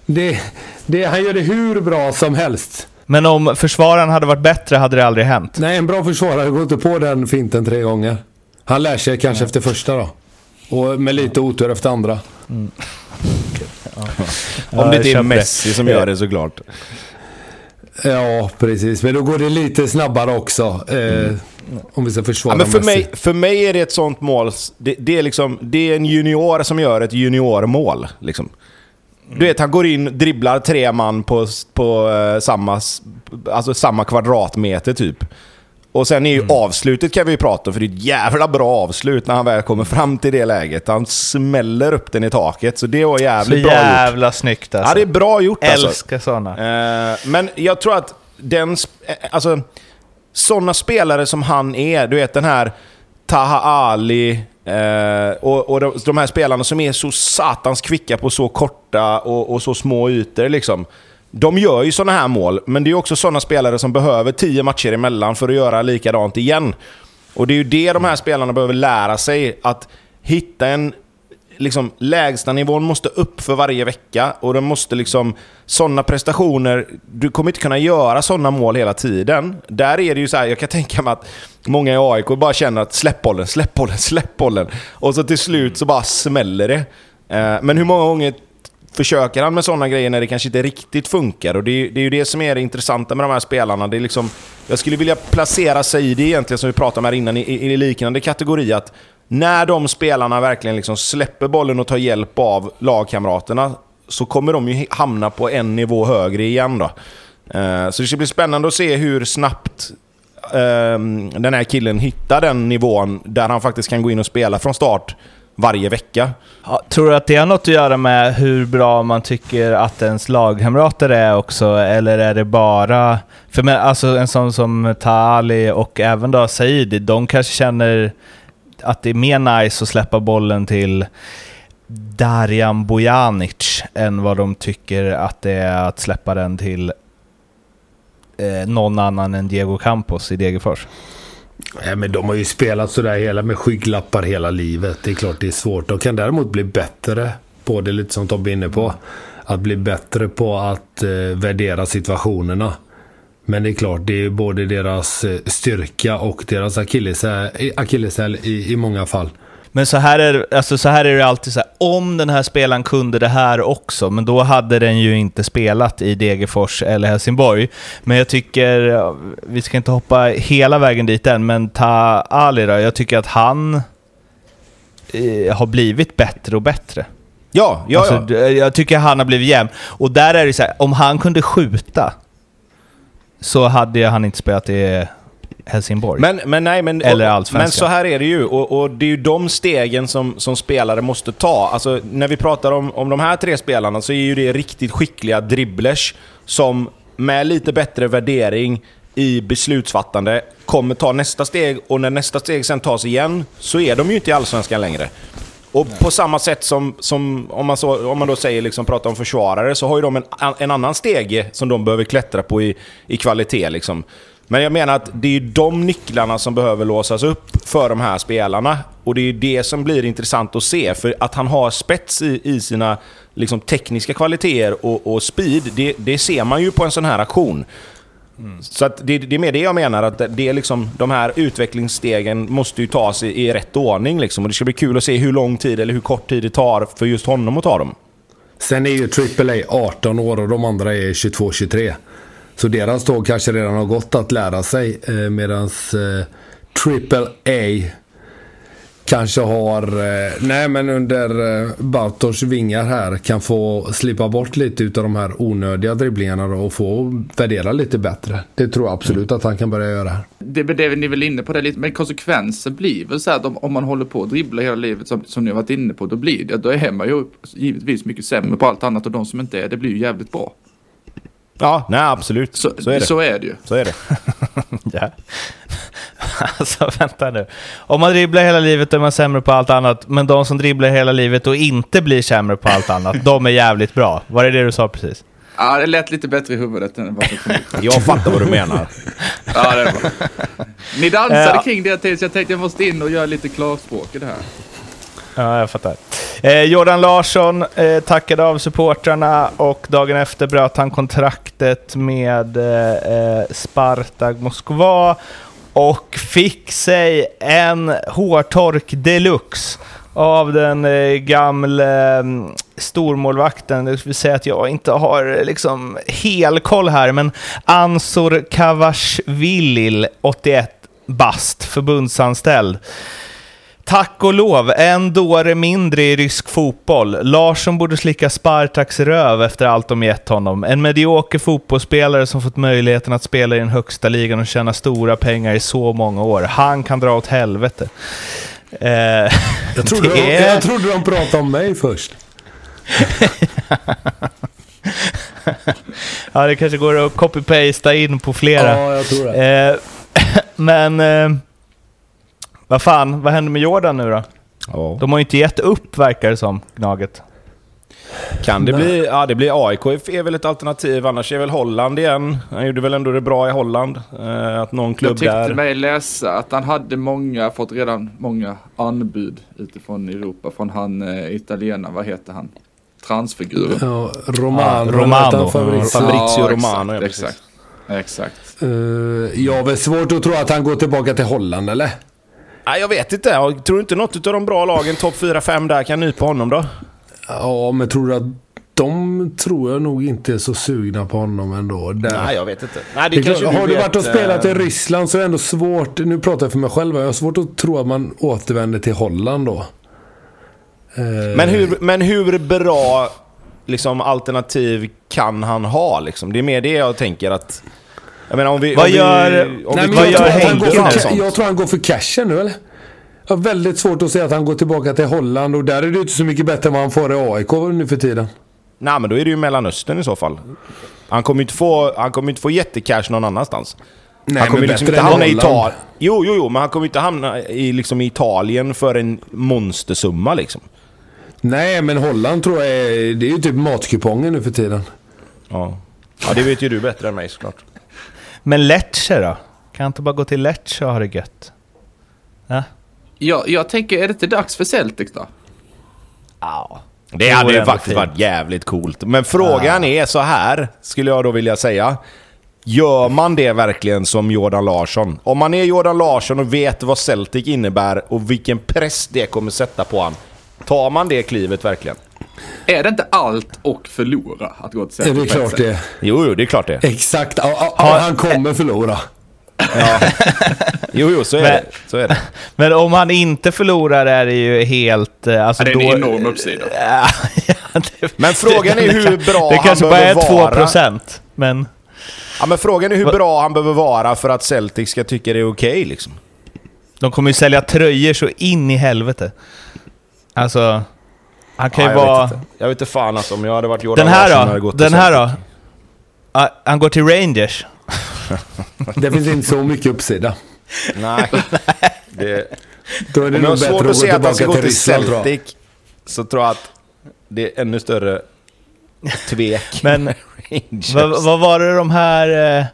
Det, det, han gör det hur bra som helst. Men om försvararen hade varit bättre hade det aldrig hänt. Nej, en bra försvarare går inte på den finten tre gånger. Han lär sig kanske efter första då. Och med lite otur efter andra. Om Ja, det inte är Messi som gör det såklart. Ja, precis. Men då går det lite snabbare också. Eh, Om vi ska försvara Ja, men för, Messi. mig, för mig är det ett sånt mål, det, det, är liksom, det är en junior som gör ett juniormål. Liksom. Du vet, han går in, dribblar tre man på, på eh, samma, alltså samma kvadratmeter typ. Och sen är ju avslutet kan vi ju prata om, för det är ett jävla bra avslut när han väl kommer fram till det läget. Han smäller upp den i taket, så det var Så jävligt bra gjort. jävla snyggt alltså. Ja, det är bra gjort alltså. Älskar sådana. Eh, men jag tror att den... eh, Alltså, sådana spelare som han är, du vet den här Taha Ali, Eh, och och de, de här spelarna som är så satans kvicka på så korta och, och så små ytor. Liksom, de gör ju sådana här mål, men det är också sådana spelare som behöver tio matcher emellan för att göra likadant igen. Och det är ju det de här spelarna behöver lära sig. Att hitta en liksom, lägsta nivån måste upp för varje vecka och de måste liksom... Sådana prestationer, du kommer inte kunna göra sådana mål hela tiden. Där är det ju så här, jag kan tänka mig att många i AIK bara känner att släpp bollen, släpp bollen, släpp bollen. Och så till slut så bara smäller det. Eh, men hur många gånger försöker han med sådana grejer när det kanske inte riktigt funkar? Och det är, det är ju det som är det intressanta med de här spelarna. Det är liksom, jag skulle vilja placera Saidi egentligen, som vi pratade om här innan, i, i, i liknande kategori. Att när de spelarna verkligen liksom släpper bollen och tar hjälp av lagkamraterna så kommer de ju hamna på en nivå högre igen. Då. Eh, så det ska bli spännande att se hur snabbt ehm, den här killen hittar den nivån där han faktiskt kan gå in och spela från start varje vecka. Ja, tror du att det har något att göra med hur bra man tycker att ens lagkamrater är också, eller är det bara... För men, alltså en sån som Tali och även då Saidi, de kanske känner att det är mer nice att släppa bollen till Darjan Bojanic än vad de tycker att det är att släppa den till eh, någon annan än Diego Campos i Degerfors. Nej, men de har ju spelat sådär hela med skygglappar hela livet. Det är klart det är svårt. De kan däremot bli bättre på det, lite som Tobbe är inne på. Att bli bättre på att eh, värdera situationerna. Men det är klart, det är både deras eh, styrka och deras akilleshäl i, i många fall. Men så här, är, alltså så här är det alltid så här, om den här spelaren kunde det här också, men då hade den ju inte spelat i Degerfors eller Helsingborg. Men jag tycker, vi ska inte hoppa hela vägen dit än, men Ta Ali då, jag tycker att han eh, har blivit bättre och bättre. Ja, ja, alltså, ja. Jag tycker han har blivit jämn. Och där är det så här, om han kunde skjuta så hade han inte spelat i Helsingborg. Men, men nej, men, Eller allsvenskan. men så här är det ju. Och, och det är ju de stegen som, som spelare måste ta. Alltså, när vi pratar om, om de här tre spelarna så är ju det riktigt skickliga dribblers som med lite bättre värdering i beslutsfattande kommer ta nästa steg och när nästa steg sen tas igen så är de ju inte i Allsvenskan längre. Och på samma sätt som, som om, man så, om man då säger, liksom, pratar om försvarare, så har ju de en, en annan stege som de behöver klättra på i, i kvalitet. Liksom. Men jag menar att det är ju de nycklarna som behöver låsas upp för de här spelarna. Och det är ju det som blir intressant att se. För att han har spets i, i sina liksom, tekniska kvaliteter och, och speed, det, det ser man ju på en sån här aktion. Så att det, det är med det jag menar, att det är liksom, de här utvecklingsstegen måste ju tas i, i rätt ordning. Liksom. Och det ska bli kul att se hur lång tid eller hur kort tid det tar för just honom att ta dem. Sen är ju AAA 18 år och de andra är 22-23. Så deras tåg kanske redan har gått att lära sig. Eh, Medan eh, AAA kanske har, eh, nej men under eh, Bartosz vingar här kan få slippa bort lite utav de här onödiga dribblingarna och få värdera lite bättre. Det tror jag absolut att han kan börja göra här. Det, det ni är väl inne på det lite, men konsekvensen blir väl så här att om, om man håller på att dribbla hela livet som, som ni har varit inne på, då blir det, då är man ju givetvis mycket sämre på allt annat och de som inte är det blir ju jävligt bra. Ja, nej absolut. Så, Så, är det. så är det ju. Så är det. Ja. alltså vänta nu. Om man dribblar hela livet är man sämre på allt annat, men de som dribblar hela livet och inte blir sämre på allt annat, de är jävligt bra. Var det det du sa precis? Ja, det lät lite bättre i huvudet än vad. Jag fattar vad du menar. Ja, det. Ni dansade Ja. kring det tills jag tänkte jag måste in och göra lite klarspråk i det här. Ja, jag fattar. Eh, Jordan Larsson eh, tackade av supportrarna och dagen efter bröt han kontraktet med eh, eh, Spartak Moskva och fick sig en hårtork deluxe av den eh, gamle mm, stormålvakten. Det vill säga att jag inte har eh, liksom helkoll här, men Ansor Kavashvilil, 81 bast, förbundsanställd. Tack och lov, en dåre mindre i rysk fotboll. Larsson borde slicka Spartaks röv efter allt de gett honom. En medioker fotbollsspelare som fått möjligheten att spela i den högsta ligan och tjäna stora pengar i så många år. Han kan dra åt helvete. Eh, Jag trodde, det de, jag trodde de pratade om mig först. ja, det kanske går att copy-pasta in på flera. Ja, jag tror det. Eh, men... Eh, vad fan, vad händer med Jordan nu då? Ja. De har ju inte gett upp verkar det som, Gnaget. Kan det bli... Ja, det blir AIK är väl ett alternativ. Annars är väl Holland igen. Han gjorde väl ändå det bra i Holland. Eh, att någon Jag klubb tyckte där... mig läsa att han hade många, fått redan många anbud utifrån Europa från han eh, italienaren, vad heter han? Transfiguren. Ja, Romano. Romano. heter han, Fabrizio. Fabrizio Ja, Romano, ja, exakt, precis. exakt. exakt. Eh, jag har väl svårt att tro att han går tillbaka till Holland, eller? Nej, jag vet inte. Jag tror inte något av de bra lagen, topp 4-5 där, kan nypa honom då? Ja, men tror du att de tror jag nog inte är så sugna på honom ändå. Där. Nej, jag vet inte. Nej, det Det är kanske klart, har du varit och spelat i eh, Ryssland så är det ändå svårt, nu pratar jag för mig själv, jag har svårt att tro att man återvänder till Holland då. Eh, Men hur, men hur bra liksom, alternativ kan han ha? Liksom? Det är mer det jag tänker att... Jag menar om vi... Vad om vi, gör- om Nej, vi vad gör tror att han Henke går nu? för, sånt. jag tror han går för cashen nu eller? Jag har väldigt svårt att säga att han går tillbaka till Holland och där är det inte så mycket bättre än vad han får i AIK nu för tiden. Nej, men då är det ju Mellanöstern i så fall. Han kommer ju inte få, han kommer inte få jättecash någon annanstans. Nej, han kommer men liksom bättre inte än hamna i Holland. Italien. Jo, jo, jo, men han kommer inte hamna i liksom, i Italien för en monstersumma liksom. Nej, men Holland tror jag är, det är ju typ matkupongen nu för tiden. Ja. ja, det vet ju du bättre än mig såklart. Men Lecce då? Kan han inte bara gå till Lecce och ha det gött? Ja. Jag, jag tänker, är det inte dags för Celtic då? Ja. Det hade det ju faktiskt fint. varit jävligt coolt. Men frågan är så här, skulle jag då vilja säga. Gör man det verkligen som Jordan Larsson? Om man är Jordan Larsson och vet vad Celtic innebär och vilken press det kommer sätta på han. Tar man det klivet verkligen? Är det inte allt och förlora att gå till Är Celtic? det är klart det. Jo, jo, det är klart det. Exakt. Ja, ja, ja, han kommer förlora. Jo, jo, så är Men- det. Så är det. Men om han inte förlorar är det ju helt... eh, Alltså Ja, det är en då, enorm uppsida. Ja, ja, det- Men frågan är hur bra Det han kanske bara är behöver 2 vara. procent, men... Ja, men frågan är hur bra han behöver vara för att Celtic ska tycka det är okej liksom. De kommer ju sälja tröjor så in i helvete. Alltså... Han kan Ja, ju jag, vara... vet inte. jag vet inte fan alltså, om jag hade varit Jordan Den här Larsson då? gått till Den här då? Ah, Han går till Rangers. Det finns inte så mycket uppsida. Nej. Det, Då är det om jag nog har bättre svårt att gå att se att han ska gå till till Ryssland tror jag. Celtic så tror jag att det är ännu större tvek. Men Rangers. vad, vad var det de här... Eh,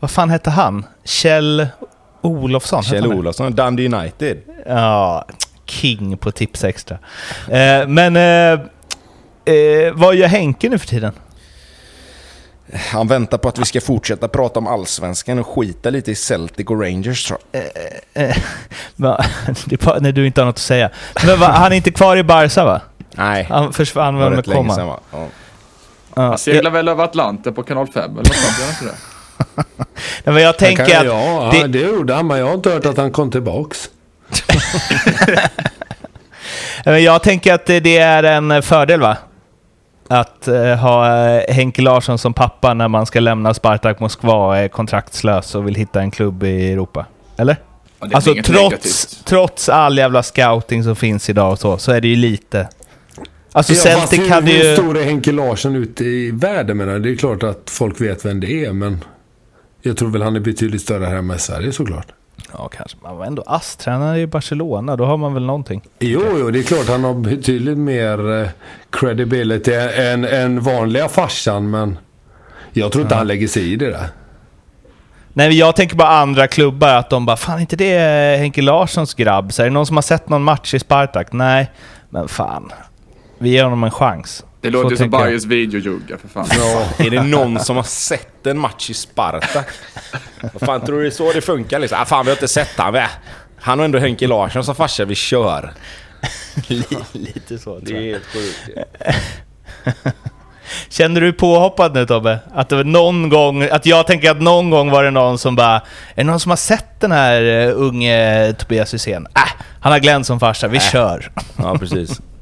vad fan hette han? Kjell Olofsson? Kjell? Olofsson, Dundee United. Ja, king på tips extra. Eh, men eh, eh, vad gör Henke nu för tiden? Han väntar på att vi ska fortsätta prata om allsvenskan och skita lite i Celtic och Rangers tror jag. Eh, va, det är bara när du inte har något att säga. Men va, han är inte kvar i Barca va? Nej, Han försvann väl med komma? sedan va? Ja. Ja, Han seglar väl över Atlanten på kanal 5 eller något sånt, gör han inte det? Ja, men jag tänker kan, att... ja, det- det... det gjorde han, men jag har inte hört att han kom tillbaks. Jag tänker att det är en fördel va? Att eh, ha eh, Henke Larsson som pappa när man ska lämna Spartak Moskva och är kontraktslös och vill hitta en klubb i Europa. Eller? Alltså trots, negativt. trots all jävla scouting som finns idag och så, så är det ju lite... Alltså Ja, Celtic hur, hade hur ju... stor är Henke Larsson ute i världen menar? Det är klart att folk vet vem det är, men jag tror väl han är betydligt större här i Sverige såklart. Ja, kanske. Man var ändå ASS-tränare i Barcelona, då har man väl någonting. Jo, jo, det är klart han har betydligt mer eh, credibility än, än vanliga farsan, men jag tror inte han lägger sig i det där. Nej, jag tänker bara andra klubbar, att de bara Fan, inte det är Henke Larssons grabb? Så är det någon som har sett någon match i Spartak? Nej, men fan. Vi ger honom en chans. Det låter ju som. Bajers videojugga för fan. Är det någon som har sett en match i Spartak? Vad fan tror du det är så det funkar liksom? Ah, fan vi har inte sett han. Han har ändå Henke Larsson som farsa, vi kör. Lite så, Det är helt sjukt. Känner du påhoppad nu Tobbe? Att det var någon gång, att jag tänker att någon gång var det någon som bara Är det någon som har sett den här uh, unge Tobias Hysén? Äh, han har Glenn som farsa, vi kör. Ja, precis.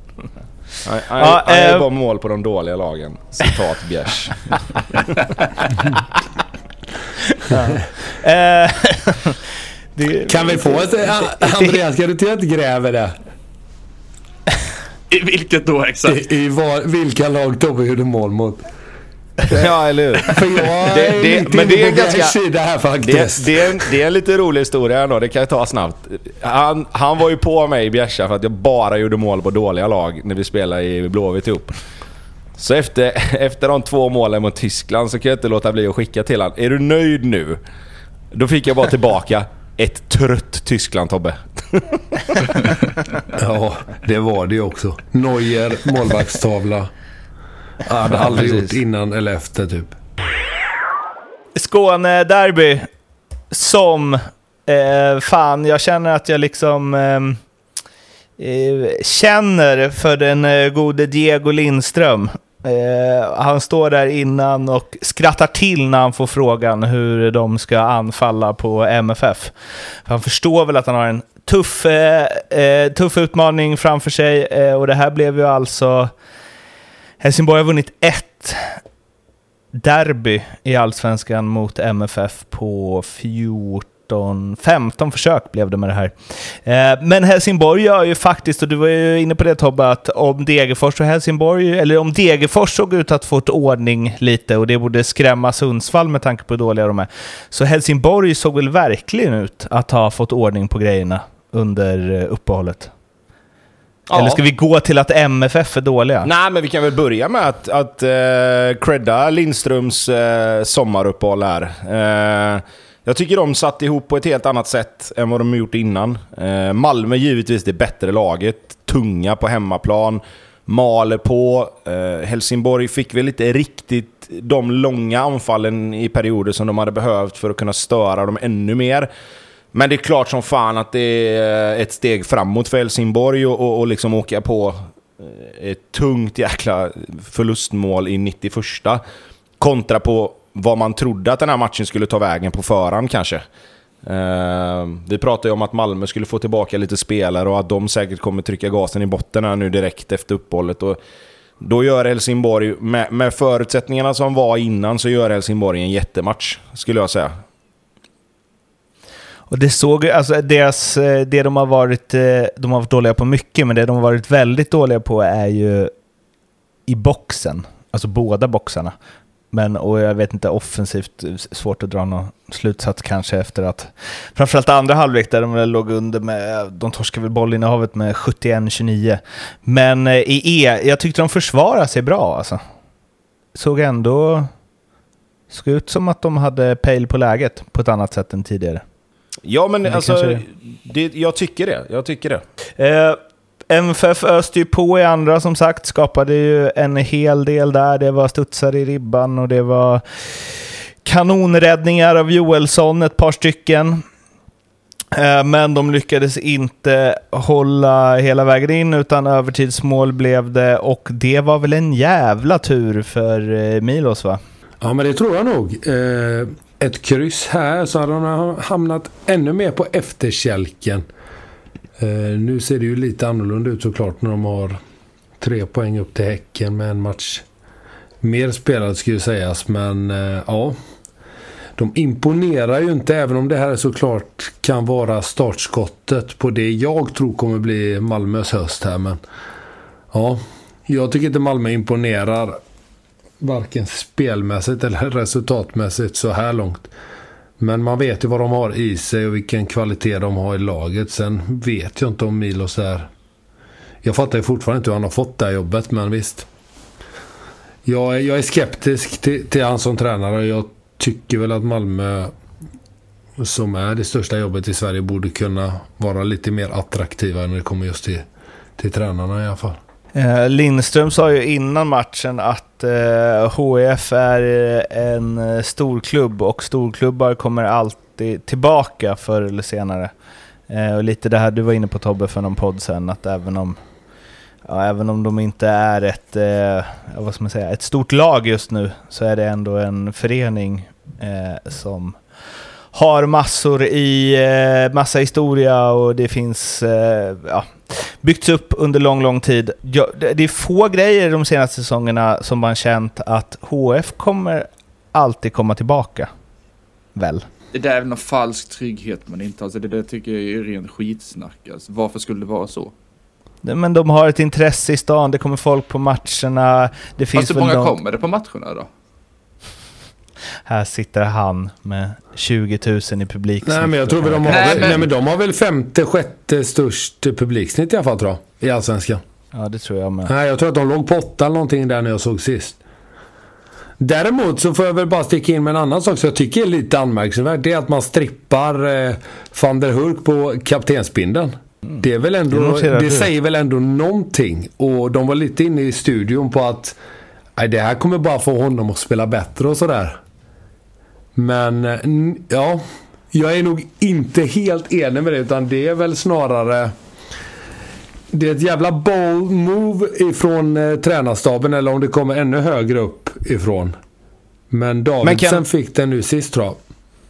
Han, Ja, han är eh, bara mål på de dåliga lagen. Citat Bjärs. Eh, det, Kan vi få ett... eh, Andreas, kan du till ett gräv det? I vilket då exakt? I, i var, vilka lag Tobbe gjorde mål mot? ja, eller hur? För jag Det- är det- lite men det är på ganska- sida här Det, faktiskt. det, är en, det är en lite rolig historia ändå, det kan jag ta snabbt. Han, han var ju på mig i Bjärsa för att jag bara gjorde mål på dåliga lag när vi spelade i Blåvitt ihop. Så efter, efter de två målen mot Tyskland så kan jag inte låta bli att skicka till honom. Är du nöjd nu? Då fick jag bara tillbaka ett trött Tyskland Tobbe. Ja, det var det ju också. Neuer, målvaktstavla. Jag hade aldrig gjort innan eller efter typ. Skåne-derby. Som... Eh, fan, jag känner att jag liksom... ehm, eh, känner för den eh, gode Diego Lindström. Eh, han står där innan och skrattar till när han får frågan hur de ska anfalla på MFF. Han förstår väl att han har en tuff, eh, eh, tuff utmaning framför sig eh, och det här blev ju alltså... Helsingborg har vunnit ett derby i Allsvenskan mot MFF på 14, 15 försök blev det med det här. Eh, men Helsingborg gör ju faktiskt, och du var ju inne på det Tobbe, att om Degerfors och Helsingborg, eller om Degerfors såg ut att få ett ordning lite och det borde skrämma Sundsvall med tanke på hur dåliga de är, så Helsingborg såg väl verkligen ut att ha fått ordning på grejerna under eh, uppehållet? Uppehållet. Eller ska vi gå till att MFF är dåliga? Nej, men vi kan väl börja med att, att uh, credda Lindströms uh, sommaruppehåll här. Eh, jag tycker de satt ihop på ett helt annat sätt än vad de gjort innan. Eh, Malmö givetvis det bättre laget, tunga på hemmaplan, maler på. Eh, Helsingborg fick väl inte riktigt de långa anfallen i perioder som de hade behövt för att kunna störa dem ännu mer. Men det är klart som fan att det är ett steg framåt för Helsingborg och, och, och liksom åka på eh, ett tungt jäkla förlustmål i 91 kontra på vad man trodde att den här matchen skulle ta vägen på förhand kanske. Uh, vi pratade ju om att Malmö skulle få tillbaka lite spelare och att de säkert kommer trycka gasen i botten här nu direkt efter uppehållet. Och då gör Helsingborg, med, med förutsättningarna som var innan, så gör Helsingborg en jättematch, skulle jag säga. Och det såg ju, alltså deras, eh, det de har varit, eh, de har varit dåliga på mycket, men det de har varit väldigt dåliga på är ju i boxen. Alltså båda boxarna. Men, och jag vet inte, offensivt eh, svårt att dra någon slutsats kanske efter att, framförallt andra halvlek där de väl låg under med, de torskade väl bollinnehavet med 71-29. Men i E, jag tyckte de försvarade sig bra alltså. Såg ändå, såg ut som att de hade pejl på läget på ett annat sätt än tidigare. Ja, men, det alltså, kanske det, jag tycker det. Jag tycker det. Eh, MFF öste ju på i andra som sagt, skapade ju en hel del där. Det var studsar i ribban och det var kanonräddningar av Joelsson, ett par stycken. Eh, Men de lyckades inte hålla hela vägen in utan övertidsmål blev det och det var väl en jävla tur för eh, Milos va? Ja, men det tror jag nog. Eh, ett kryss här så hade de hamnat ännu mer på efterkälken. Eh, nu ser det ju lite annorlunda ut såklart när de har tre poäng upp till Häcken med en match mer spelad skulle ju sägas. Men eh, ja, de imponerar ju inte även om det här såklart kan vara startskottet på det jag tror kommer bli Malmös höst här. Men ja, jag tycker inte Malmö imponerar varken spelmässigt eller resultatmässigt så här långt. Men man vet ju vad de har i sig och vilken kvalitet de har i laget. Sen vet jag inte om Milos är... Jag fattar ju fortfarande inte hur han har fått det här jobbet, men visst. Jag, är- jag är skeptisk till, till han som tränare. Jag tycker väl att Malmö, som är det största jobbet i Sverige, borde kunna vara lite mer attraktiva när det kommer just till, till tränarna i alla fall. Eh, Lindström sa ju innan matchen att eh, HIF är eh, en eh, stor storklubb och storklubbar kommer alltid tillbaka förr eller senare. Eh, och lite det här du var inne på Tobbe för någon podd sen, att även om, ja, även om de inte är ett, eh, vad ska man säga, ett stort lag just nu så är det ändå en förening eh, som har massor i, eh, massa historia och det finns, eh, ja, byggts upp under lång, lång tid. Ja, det är få grejer de senaste säsongerna som man känt att HF kommer alltid komma tillbaka. Väl? Det där är väl någon falsk trygghet man inte. Alltså det där tycker jag är ren skitsnack. Alltså, varför skulle det vara så? Men de har ett intresse i stan, det kommer folk på matcherna. Det finns Fast hur många någon- kommer det på matcherna då? Här sitter han med 20 000 i publik. Nej men jag tror väl de har, Nej, väl, men- nej, men de har väl femte, sjätte störst publiksnitt i alla fall tror jag. I Allsvenskan. Ja, det tror jag med. Nej, jag tror att de låg på åtta eller någonting där när jag såg sist. Däremot så får jag väl bara sticka in med en annan sak som jag tycker är lite anmärkningsvärt. Det är att man strippar eh, van der Hurk på kaptensbindeln. Det är väl Det ändå, det du. säger väl ändå någonting. Och de var lite inne i studion på att nej, det här kommer bara få honom att spela bättre och sådär. Men eh, ja, jag är nog inte helt enig med det utan det är väl snarare det är ett jävla bold move ifrån eh, tränarstaben eller om det kommer ännu högre upp ifrån. Men Davidsen kan- fick den nu sist tror jag.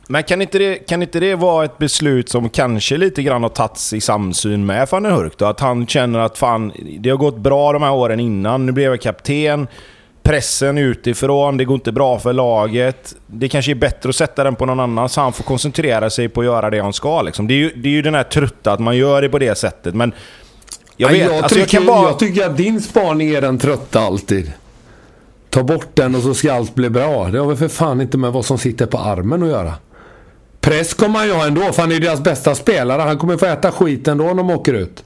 Men kan inte, det, kan inte det vara ett beslut som kanske lite grann har tagits i samsyn med van den Hurk då? Att han känner att fan, det har gått bra de här åren innan, nu blev jag kapten. Pressen utifrån, det går inte bra för laget. Det kanske är bättre att sätta den på någon annan så han får koncentrera sig på att göra det han ska. Liksom. Det, är ju, det är ju den här trötta, att man gör det på det sättet. Men jag vet, jag, alltså jag tycker, kan bara... jag tycker att din spaning är den trötta alltid. Ta bort den och så ska allt bli bra. Det har väl för fan inte med vad som sitter på armen att göra. Press kommer han ju ha ändå, för han är ju deras bästa spelare. Han kommer få äta skit ändå om de åker ut.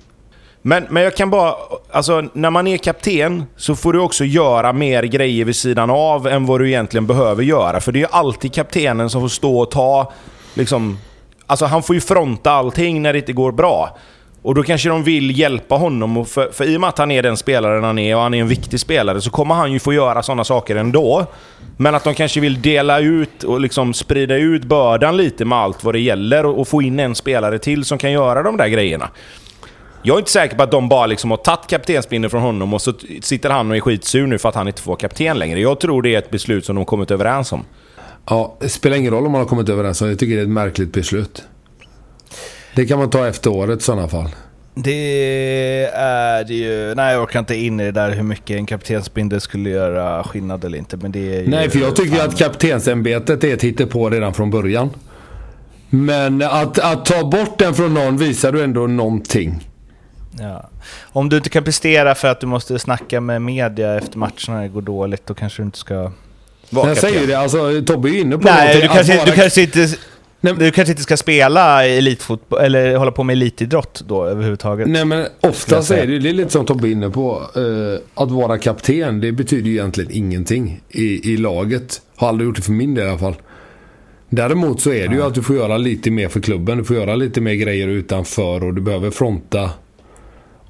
Men, men jag kan bara... Alltså, när man är kapten så får du också göra mer grejer vid sidan av än vad du egentligen behöver göra. För det är ju alltid kaptenen som får stå och ta... Liksom, alltså han får ju fronta allting när det inte går bra. Och då kanske de vill hjälpa honom. Och för, för i och med att han är den spelaren han är och han är en viktig spelare så kommer han ju få göra sådana saker ändå. Men att de kanske vill dela ut och liksom sprida ut bördan lite med allt vad det gäller och, och få in en spelare till som kan göra de där grejerna. Jag är inte säker på att de bara liksom har tagit kaptensbindeln från honom och så sitter han och är skitsur nu för att han inte får vara kapten längre. Jag tror det är ett beslut som de kommit överens om. Ja, det spelar ingen roll om man har kommit överens. Jag tycker det är ett märkligt beslut. Det kan man ta efter året i sådana fall. Det är det ju... Nej, jag orkar inte in i det där hur mycket en kaptensbindel skulle göra skillnad eller inte. Men det är ju... Nej, för jag tycker att kaptensämbetet är ett hittepå redan från början. Men att, att ta bort den från någon visar du ändå någonting. Ja. Om du inte kan prestera för att du måste snacka med media efter matcherna när det går dåligt, då kanske du inte ska... Var Men jag säger ju det, alltså Tobbe är ju inne på Nej, du kanske, vara- du, kanske inte, Nej, du kanske inte ska spela elitfotboll, eller hålla på med elitidrott då överhuvudtaget. Nej men Skulle jag ofta så säga. är det, det är lite som Tobbe är inne på. Eh, att vara kapten, det betyder ju egentligen ingenting i, i laget. Har aldrig gjort det för min del i alla fall. Däremot så är det ju att du får göra lite mer för klubben. Du får göra lite mer grejer utanför och du behöver fronta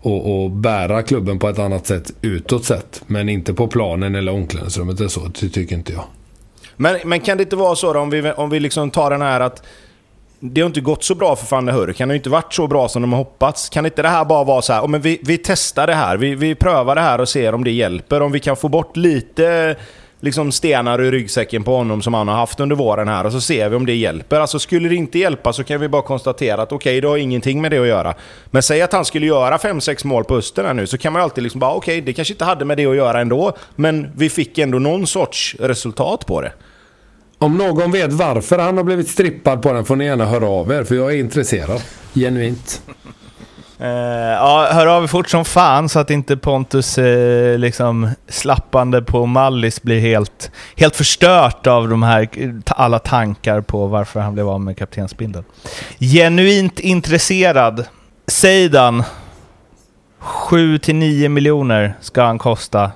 och, och bära klubben på ett annat sätt utåt sett. Men inte på planen eller omklädningsrummet eller så. Det tycker inte jag. Men, men kan det inte vara så då, om vi, om vi liksom tar den här att det har inte gått så bra för van Hurk. Han har ju inte varit så bra som de har hoppats. Kan inte det här bara vara så här, oh, men vi, vi testar det här, vi, vi prövar det här och ser om det hjälper. Om vi kan få bort lite liksom stenar ur ryggsäcken på honom som han har haft under våren här och så ser vi om det hjälper. Alltså skulle det inte hjälpa så kan vi bara konstatera att okej, det har ingenting med det att göra. Men säg att han skulle göra 5-6 mål på Öster här nu så kan man ju alltid liksom bara okej, det kanske inte hade med det att göra ändå. Men vi fick ändå någon sorts resultat på det. Om någon vet varför han har blivit strippad på den får ni gärna höra av er. För jag är intresserad. Genuint. Eh, ja, hör av er fort som fan så att inte Pontus eh, liksom slappande på Mallis blir helt, helt förstört av de här alla tankar på varför han blev av med kaptensbindeln. Genuint intresserad. Seidan. 7-9 miljoner ska han kosta.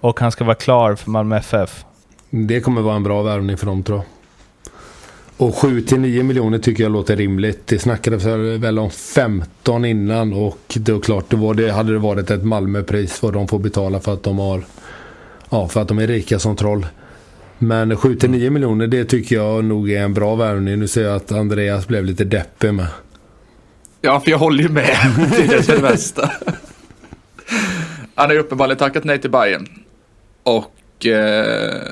Och han ska vara klar för Malmö FF. Det kommer vara en bra värvning för dem tror jag. Och 7-9 miljoner tycker jag låter rimligt. Det snackades väl om 15 innan och det är klart, det var det, hade det varit ett Malmöpris vad de får betala för att de har Ja, för att de är rika som troll. Men 7-9 miljoner det tycker jag nog är en bra värvning. Nu ser jag att Andreas blev lite deppig med. Ja, för jag håller ju med. Det är det som är det bästa. Han har ju uppenbarligen tackat nej till Bayern. Och eh,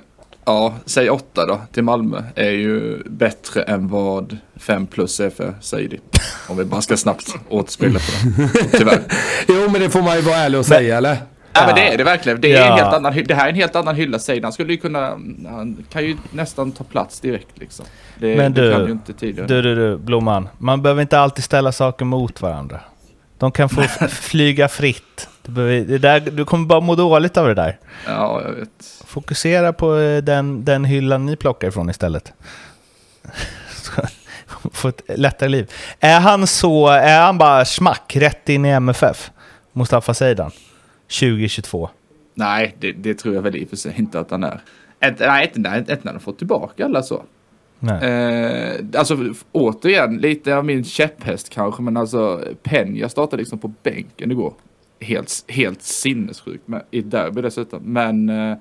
ja, säg åtta då till Malmö är ju bättre än vad fem plus är för Saidi. Om vi bara ska snabbt återspegla på det. Tyvärr. Jo, men det får man ju vara ärlig och säga eller? Ja, men det är det verkligen. Det, är en Ja. helt annan, det här är en helt annan hylla Saidi. Han skulle ju kunna, han kan ju nästan ta plats direkt liksom. Det, Men det du, kan ju inte tidigare. Du, du, du, Blomman. Man behöver inte alltid ställa saker mot varandra. De kan få flyga fritt. Du, behöver, det där, du kommer bara må dåligt av det där. Ja, jag vet. Fokusera på eh, den, den hyllan ni plockar ifrån istället. Få ett lättare liv. Är han så, är han bara smack rätt in i MFF? Mustafa Zeidan? 2022. Nej, det, det tror jag väl i och för sig inte att han är. Ett, nej, inte, nej, inte när har fått tillbaka alla så. Eh, alltså återigen, lite av min käpphäst kanske, men alltså Peña startade liksom på bänken igår. Helt, helt sinnessjukt med, i ett derby dessutom. Men eh,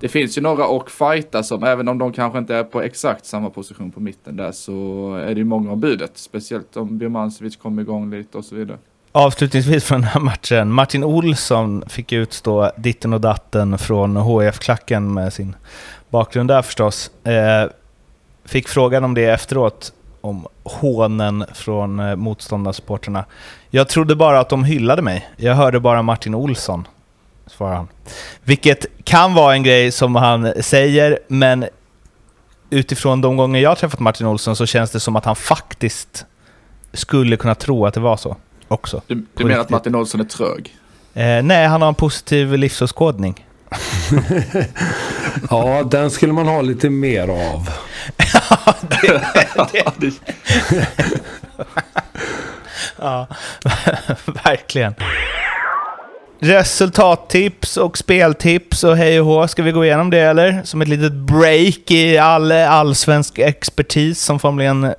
det finns ju några och fighta som, även om de kanske inte är på exakt samma position på mitten där, så är det ju många av budet. Speciellt om Birmancevic kommer igång lite och så vidare. Avslutningsvis från den här matchen. Martin Olsson fick utstå ditten och datten från hf klacken med sin bakgrund där förstås. Eh, fick frågan om det efteråt, om hånen från eh, motståndarsupporterna. Jag trodde bara att de hyllade mig. Jag hörde bara Martin Olsson, svarar han. Vilket kan vara en grej som han säger, men utifrån de gånger jag har träffat Martin Olsson så känns det som att han faktiskt skulle kunna tro att det var så också. Du, du menar att. Martin Olsson är trög? Eh, nej, han har en positiv livsåskådning. Ja, den skulle man ha lite mer av. Ja, verkligen. Resultattips och speltips och hej och hå. Ska vi gå igenom det eller? Som ett litet break i all allsvensk expertis som formligen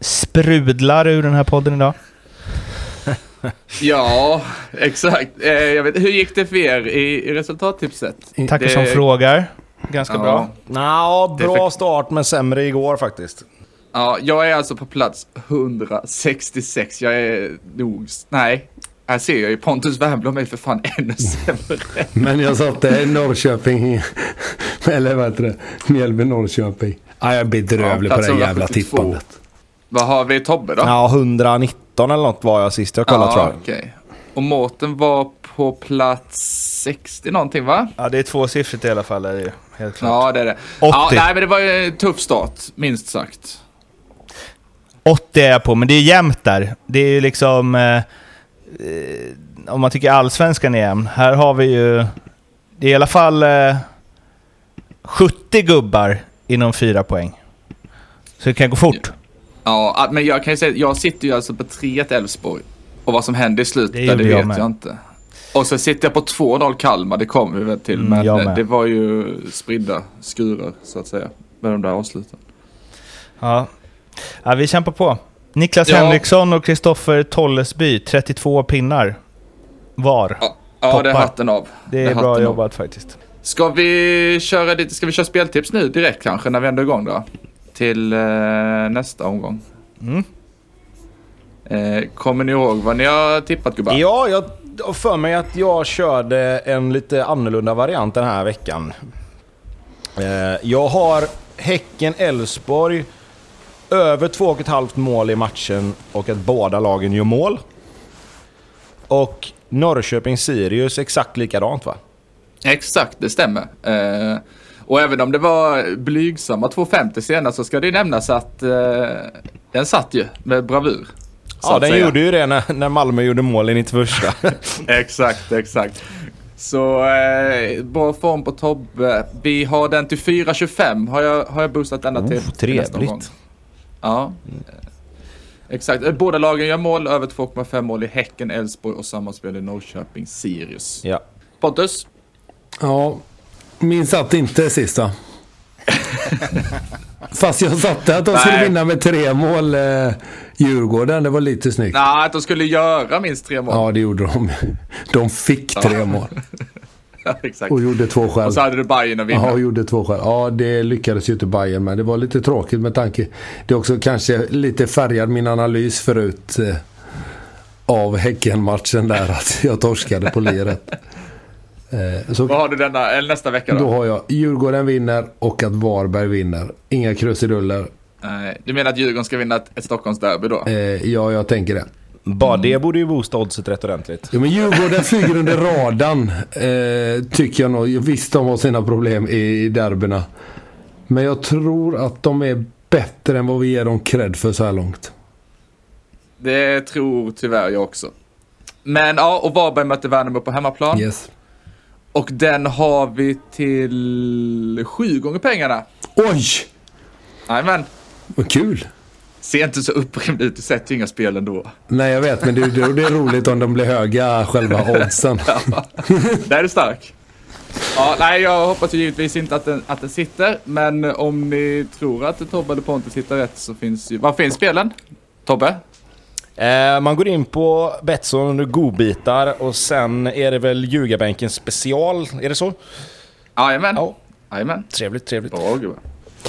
sprudlar ur den här podden idag. Ja, exakt. Eh, jag vet, hur gick det för er i, i resultattipset? Tackar Det- som frågar. Ganska Ja. bra. Nå, bra för- start men sämre igår faktiskt. Ja, jag är alltså på plats 166. Jag är nog... Nej, här ser jag ju Pontus Wernbloom är för fan ännu sämre. Men jag satte Norrköping, eller vad heter det, Mjällby-Norrköping. Ja, jag är bedrövlig Ja, på det här jävla 172. tippandet. Vad har vi i Tobbe då? Ja, 119 eller något var jag sist jag kollade tror jag. okej. Och Mårten var på plats 60 någonting va? Ja, det är tvåsiffrigt i alla fall. Är det ju, helt klart. Ja, det är det. 80. Ja, nej, men det var ju en tuff start, minst sagt. 80 är jag på, men det är jämnt där. Det är ju liksom... Eh, eh, om man tycker allsvenskan är jämn. Här har vi ju... Det är i alla fall eh, 70 gubbar inom fyra poäng. Så det kan gå fort. Ja, men jag kan ju säga, jag sitter ju alltså på 3-1 Elfsborg. Och vad som hände i slutet, det, det jag vet med. jag inte. Och så sitter jag på 2-0 Kalmar, det kommer vi väl till. Mm, men jag det var ju spridda skurar, så att säga. Med de där avsluten. Ja. Ja, vi kämpar på. Niklas Ja. Henriksson och Kristoffer Tollesby, 32 pinnar var. Ja, ja det är hatten av. Det är hatten bra av. jobbat faktiskt. Ska vi köra ska vi köra speltips nu direkt kanske, när vi ändå är igång då? Till eh, nästa omgång. Mm. Eh, kommer ni ihåg vad ni har tippat gubbar? Ja, jag har för mig att jag körde en lite annorlunda variant den här veckan. Eh, Jag har Häcken-Elfsborg över 2,5 mål i matchen och att båda lagen gör mål. Och Norrköping-Sirius exakt likadant va? Exakt, det stämmer. Eh, och även om det var blygsamma 2,50 senast så ska det nämnas att eh, den satt ju med bravur. Ja, den säga. gjorde ju det när, när Malmö gjorde mål i 91. Exakt, exakt. Så eh, bra form på Tobbe. Vi har den till 4,25 har jag, har jag boostat denna till. Oh, till nästa trevligt. Ja. Eh, Exakt, Eh, båda lagen gör mål, över 2,5 mål i Häcken, Elfsborg och sammanspel i Norrköping, Sirius. ja. Pontus? Ja, min satt inte sist va? Fast jag satte att de skulle Nej. vinna med tre mål, eh, Djurgården. Det var lite snyggt. Nej, att de skulle göra minst tre mål. Ja, det gjorde de. De fick tre mål. Ja, exakt. Och gjorde två själv. Och så hade du Bajen att vinna. Ja, och gjorde två själv. Ja, det lyckades ju inte Bayern med. Det var lite tråkigt med tanke... Det är också kanske lite färgad min analys förut eh, av Häcken-matchen där. Att jag torskade på liret. Eh, så Vad har du denna, eller nästa vecka då? då har jag Djurgården vinner och att Varberg vinner. Inga krusiduller. Du menar att Djurgården ska vinna ett, ett Stockholmsderby då? Eh, ja, jag tänker det. Bara det borde ju boosta oddset rätt ordentligt. Ja, men Djurgården flyger under radarn. Eh, tycker jag nog. Visst, de har sina problem i, i derbyna. Men jag tror att de är bättre än vad vi ger dem cred för så här långt. Det tror tyvärr jag också. Men ja, och Varberg möter Värnamo på hemmaplan. Yes. Och den har vi till sju gånger pengarna. Oj! Jajamän. Vad kul! Ser inte så upprymd ut, du sätter ju inga spel ändå. Nej, jag vet, men det, det, det är roligt om de blir höga, själva oddsen. Där är du stark. Ja, nej, jag hoppas ju givetvis inte att den, att den sitter, men om ni tror att Tobbe eller Pontus hittar rätt så finns ju... Var finns spelen? Tobbe? Eh, man går in på Betsson under godbitar och sen är det väl Ljugarbänken special, är det så? Jajamän. Ja. Jajamän. Trevligt, trevligt. Bra gubbar.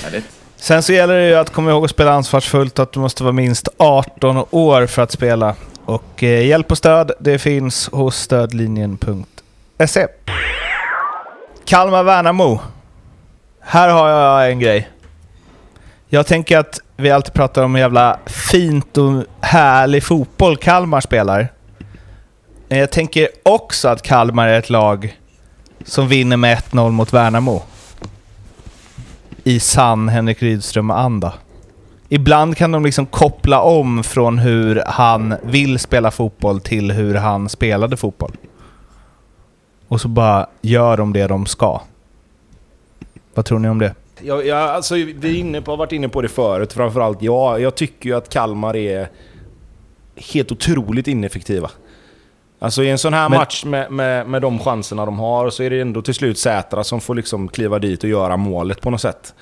Härligt. Sen så gäller det ju att komma ihåg att spela ansvarsfullt, att du måste vara minst 18 år för att spela. Och eh, hjälp och stöd, det finns hos stödlinjen.se. Kalmar-Värnamo. Här har jag en grej. Jag tänker att vi alltid pratar om hur jävla fint och härlig fotboll Kalmar spelar. Men jag tänker också att Kalmar är ett lag som vinner med 1-0 mot Värnamo i sann Henrik Rydström-anda. Ibland kan de liksom koppla om från hur han vill spela fotboll till hur han spelade fotboll. Och så bara gör de det de ska. Vad tror ni om det? Jag, jag, alltså, vi är inne på, har varit inne på det förut, framförallt jag. Jag tycker ju att Kalmar är helt otroligt ineffektiva. Alltså i en sån här Men- match med, med, med de chanserna de har så är det ändå till slut Sätra som får liksom kliva dit och göra målet på något sätt.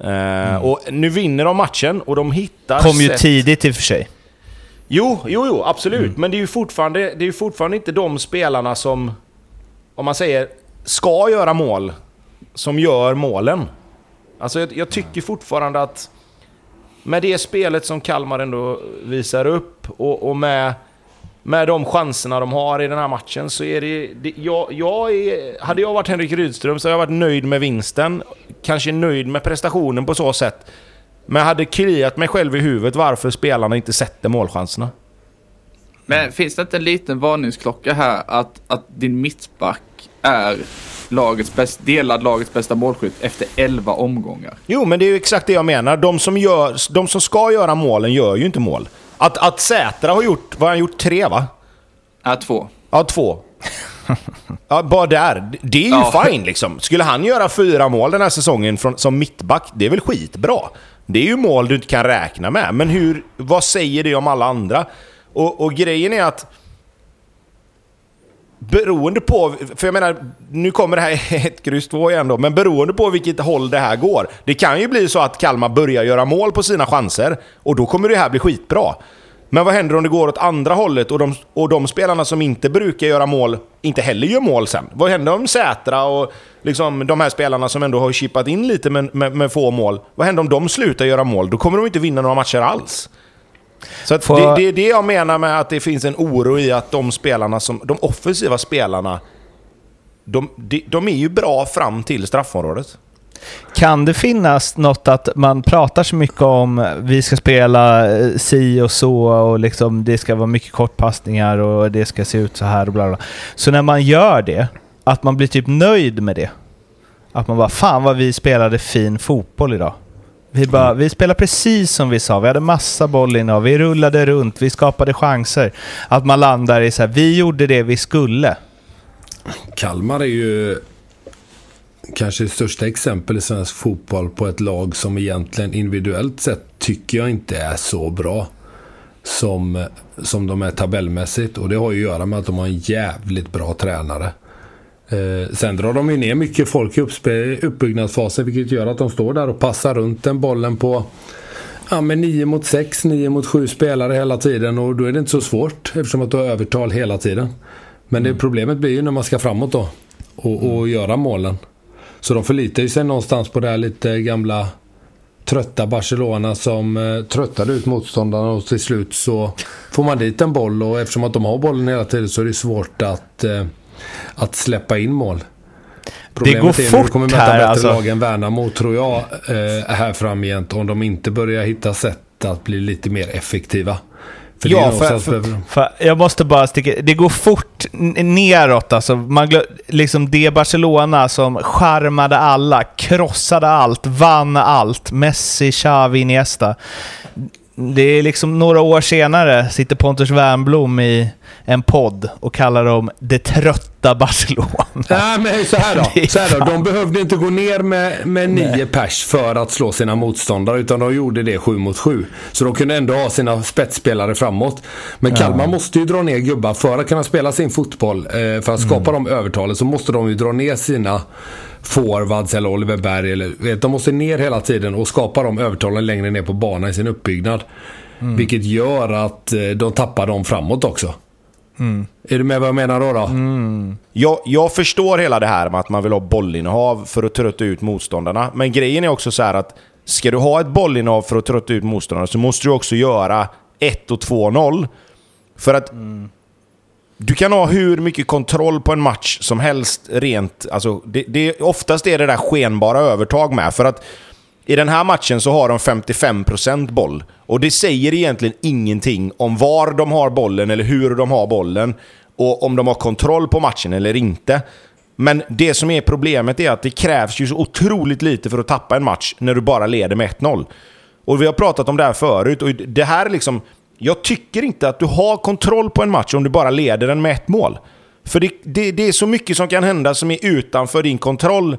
Eh, Och nu vinner de matchen och de hittar Kom ju sätt- tidigt i och för sig. Jo, jo, jo, absolut. Men det är ju fortfarande, det är ju fortfarande inte de spelarna som, om man säger, ska göra mål, som gör målen. Alltså jag, jag tycker fortfarande att med det spelet som Kalmar ändå visar upp och, och med, med de chanserna de har i den här matchen så är det... det jag, jag är, hade jag varit Henrik Rydström så hade jag varit nöjd med vinsten. Kanske nöjd med prestationen på så sätt. Men jag hade kliat mig själv i huvudet varför spelarna inte sätter målchanserna. Men finns det inte en liten varningsklocka här att, att din mittback är lagets bäst, delad lagets bästa målskytt efter 11 omgångar? Jo, men det är ju exakt det jag menar. De som, gör, de som ska göra målen gör ju inte mål. Att, att Sätra har gjort, vad har han gjort? Tre va? Är två. Ja, två. Ja, bara där. Det är ju Ja. fine liksom. Skulle han göra fyra mål den här säsongen från, som mittback, det är väl skitbra. Det är ju mål du inte kan räkna med. Men hur, vad säger det om alla andra? Och, och grejen är att... Beroende på, för jag menar, nu kommer det här ett kryss två igen då, men beroende på vilket håll det här går. Det kan ju bli så att Kalmar börjar göra mål på sina chanser och då kommer det här bli skitbra. Men vad händer om det går åt andra hållet och de, och de spelarna som inte brukar göra mål inte heller gör mål sen? Vad händer om Sätra och liksom de här spelarna som ändå har chippat in lite med, med, med få mål? Vad händer om de slutar göra mål? Då kommer de inte vinna några matcher alls. Så Får- det, det är det jag menar med att det finns en oro i att de spelarna som, de offensiva spelarna, de, de, de är ju bra fram till straffområdet. Kan det finnas något att man pratar så mycket om vi ska spela eh, si och så och liksom det ska vara mycket kortpassningar och det ska se ut så här och bla bla. Så när man gör det, att man blir typ nöjd med det. Att man bara fan vad vi spelade fin fotboll idag. Vi, bara, vi spelade precis som vi sa, vi hade massa boll innehav, vi rullade runt, vi skapade chanser. Att man landar i så här, vi gjorde det vi skulle. Kalmar är ju kanske det största exempel i svensk fotboll på ett lag som egentligen individuellt sett tycker jag inte är så bra som, som de är tabellmässigt. Och det har ju att göra med att de har en jävligt bra tränare. Eh, sen drar de ju ner mycket folk i uppbyggnadsfasen vilket gör att de står där och passar runt den bollen på Ja, men 9 mot 6, 9 mot 7 spelare hela tiden och då är det inte så svårt eftersom att du har övertal hela tiden. Men det problemet blir ju när man ska framåt då och, och göra målen. Så de förlitar ju sig någonstans på det här lite gamla trötta Barcelona som eh, tröttade ut motståndarna och till slut så får man dit en boll och eftersom att de har bollen hela tiden så är det svårt att, eh, att släppa in mål. Problemet går är fort kommer möta här, bättre alltså. lag än Värnamo tror jag eh, här framgent om de inte börjar hitta sätt att bli lite mer effektiva. För det Ja, för- för- För jag måste bara sticka... Det går fort neråt alltså. Man glö, liksom det Barcelona som charmade alla, krossade allt, vann allt. Messi, Xavi, Iniesta. Det är liksom några år senare sitter Pontus Wernbloom i en podd och kallar dem det trötta Barcelona. Nej, men så här då. Så här då. De behövde inte gå ner med, med nio pers för att slå sina motståndare. Utan de gjorde det sju mot sju. Så de kunde ändå ha sina spetsspelare framåt. Men Kalmar måste ju dra ner gubbar för att kunna spela sin fotboll. Eh, för att skapa de övertalet så måste de ju dra ner sina forwards eller Oliver Berg. Eller, vet, de måste ner hela tiden och skapa de övertalen längre ner på banan i sin uppbyggnad. Vilket gör att eh, de tappar dem framåt också. Är du med vad jag menar då? då? Jag, jag förstår hela det här med att man vill ha bollinnehav för att trötta ut motståndarna. Men grejen är också så här att ska du ha ett bollinnehav för att trötta ut motståndarna så måste du också göra 1 och 2-0. För att du kan ha hur mycket kontroll på en match som helst rent... Alltså, det, det, oftast är det där skenbara övertag med. För att i den här matchen så har de 55% boll. Och det säger egentligen ingenting om var de har bollen eller hur de har bollen. Och om de har kontroll på matchen eller inte. Men det som är problemet är att det krävs ju så otroligt lite för att tappa en match när du bara leder med 1-0. Och vi har pratat om det här förut och det här är liksom... Jag tycker inte att du har kontroll på en match om du bara leder den med ett mål. För det, det, det är så mycket som kan hända som är utanför din kontroll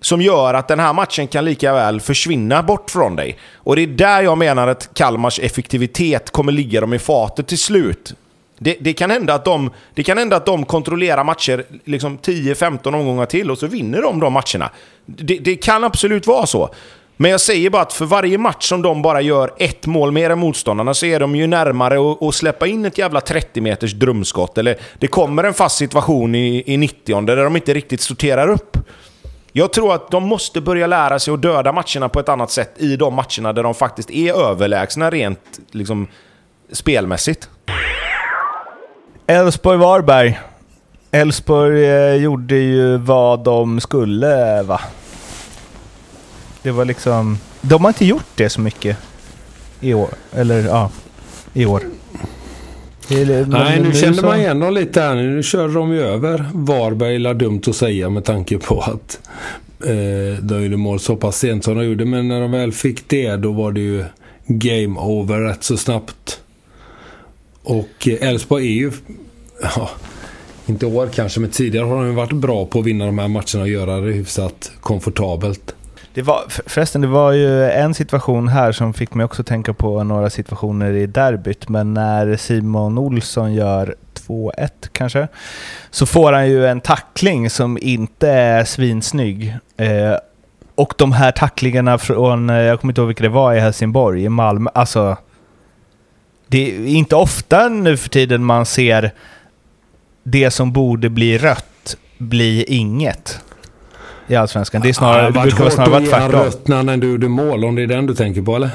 som gör att den här matchen kan lika väl försvinna bort från dig. Och det är där jag menar att Kalmars effektivitet kommer ligga dem i fatet till slut. Det, det, kan hända att de, det kan hända att de kontrollerar matcher liksom 10-15 omgångar till och så vinner de de matcherna. Det, det kan absolut vara så. Men jag säger bara att för varje match som de bara gör ett mål mer än motståndarna så är de ju närmare att, släppa in ett jävla 30 meters drömskott. Eller det kommer en fast situation i, i 90 där de inte riktigt sorterar upp. Jag tror att de måste börja lära sig att döda matcherna på ett annat sätt i de matcherna där de faktiskt är överlägsna rent liksom, spelmässigt. Elfsborg-Varberg. Elfsborg eh, gjorde ju vad de skulle, va? Det var liksom... De har inte gjort det så mycket i år. Eller ja, i år. Eller, Nej, nu kände så- man igen dem lite här. Nu körde de ju över Varberg, la dumt att säga med tanke på att eh, de gjorde mål så pass sent som de gjorde. Men när de väl fick det, då var det ju game over rätt så snabbt. Och eh, Elfsborg är ju, ja, inte år kanske, men tidigare har de varit bra på att vinna de här matcherna och göra det hyfsat komfortabelt. Det var, förresten, det var ju en situation här som fick mig också tänka på några situationer i derbyt. Men när Simon Olsson gör 2-1 kanske, så får han ju en tackling som inte är svinsnygg. Eh, och de här tacklingarna från, eh, jag kommer inte ihåg vilka det var, i Helsingborg, i Malmö. Alltså, det är inte ofta nu för tiden man ser det som borde bli rött bli inget i Allsvenskan. Det, är snarare, det brukar vara snarare tvärtom. rött när ändå gjorde mål, om det är den du tänker på eller?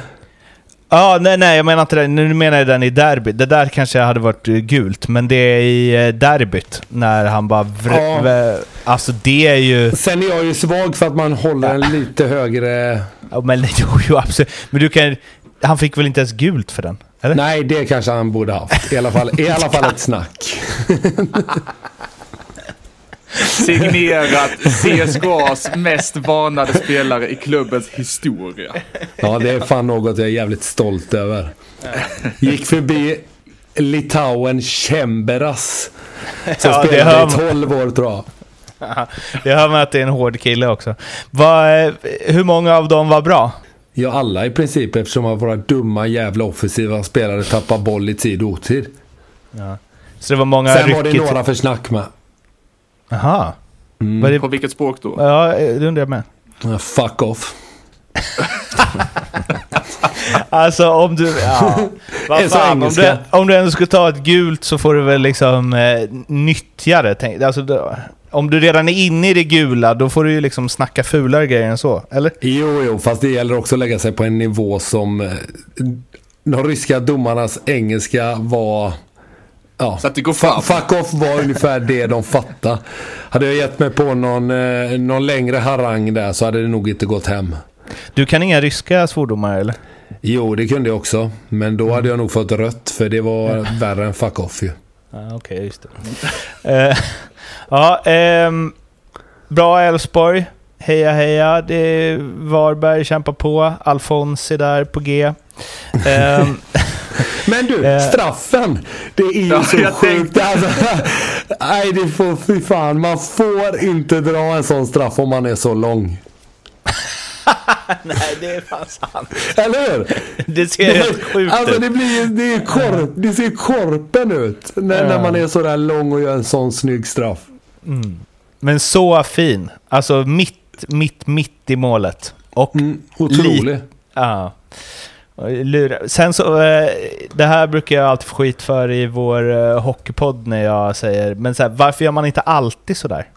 Ja, nej, nej, jag menar inte det. Nu menar jag den i derbyt. Det där kanske hade varit eh, gult, men det är i eh, derbyt när han bara... Vr- Ja. alltså det är ju... Sen är jag ju svag för att man håller en lite högre... Ja, men jo, jo, absolut. Men du kan... Han fick väl inte ens gult för den? Eller? Nej, det kanske han borde haft. I alla fall, i alla fall ett snack. Signerat CSKAs mest varnade spelare i klubbens historia. Ja, det är fan något jag är jävligt stolt över. Gick förbi Litauen Chemberas. Som Ja, spelade i man. 12 år tror jag. Det hör man att det är en hård kille också. Vad, eh, hur många av dem var bra? Ja, alla i princip eftersom våra dumma jävla offensiva spelare tappar boll i tid och otid. Så det var många Sen var det några för snack med. Aha. Mm. Var det... På vilket språk då? Ja, det undrar jag med. Ja, Fuck off. Alltså om du... Ja. Vad fan, om, du, om du ändå skulle ta ett gult så får du väl liksom eh, nyttja det. Tänk, alltså, då, om du redan är inne i det gula, då får du ju liksom snacka fulare grejer än så. Eller? Jo, jo, fast det gäller också att lägga sig på en nivå som eh, de ryska domarnas engelska var... Ja, Så att det går fram. fuck off var ungefär det de fattade. Hade jag gett mig på någon, eh, någon längre harang där så hade det nog inte gått hem. Du kan inga ryska svordomar eller? Jo, det kunde jag också. Men då hade jag nog fått rött för det var värre än fuck off ju. Ja, Okej, just det. Eh, ja, ehm, bra Elfsborg. Heja heja, det är Varberg kämpar på. Alfons är där på G. Ehm, Men du, Eh. straffen. Det är ju Ja, så jag sjukt. Alltså, nej, det får, fy fan. Man får inte dra en sån straff om man är så lång. nej, det är fan sant. Eller hur? Det ser helt sjukt alltså, ut. det, blir, det, är korp, det ser korpen ut när, när man är så där lång och gör en sån snygg straff. Men så fin. Alltså mitt, mitt, mitt i målet. Och Mm, otrolig. Ja. Sen så, eh, det här brukar jag alltid få skit för i vår eh, hockeypodd när jag säger, men så här, varför gör man inte alltid sådär?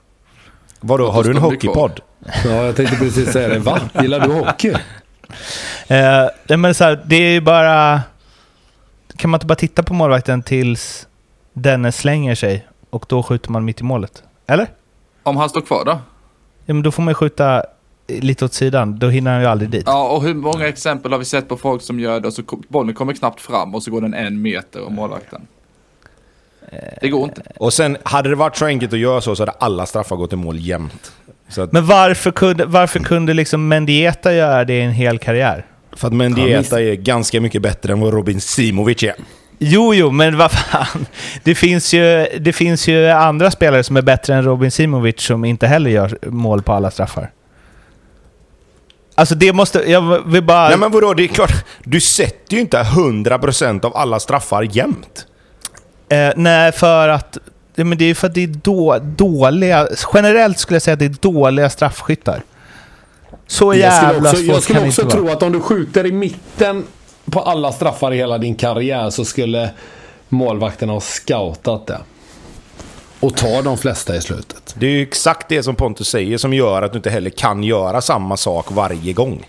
Vadå, har du en hockeypodd? Ja, jag tänkte precis säga det. Va? Gillar du hockey? Eh, men så här, det är ju bara... Kan man inte bara titta på målvakten tills denne slänger sig och då skjuter man mitt i målet? Eller? Om han står kvar då? Ja, men då får man ju skjuta lite åt sidan. Då hinner han ju aldrig dit. Ja, och hur många exempel har vi sett på folk som gör det och så bollen kommer knappt fram och så går den en meter om målvakten. Det går inte. Och sen, hade det varit så enkelt att göra så så hade alla straffar gått i mål jämt. Att, Men varför kunde, varför kunde liksom Mendieta göra det i en hel karriär? för att Mendieta är ganska mycket bättre än vad Robin Simovic är. Jo, jo, men vad fan. Det finns, ju, det finns ju andra spelare som är bättre än Robin Simovic som inte heller gör mål på alla straffar. Alltså det måste... Jag vill bara... Nej men vadå, det är klart. Du sätter ju inte 100% av alla straffar jämt. Eh, nej, för att... Ja, men det är ju för att det är då, dåliga... Generellt skulle jag säga att det är dåliga straffskyttar. Så Jag skulle jävla också, jag svårt skulle kan det också tro att om du skjuter i mitten på alla straffar i hela din karriär så skulle målvakterna ha scoutat det. Och ta de flesta i slutet. Det är ju exakt det som Pontus säger som gör att du inte heller kan göra samma sak varje gång.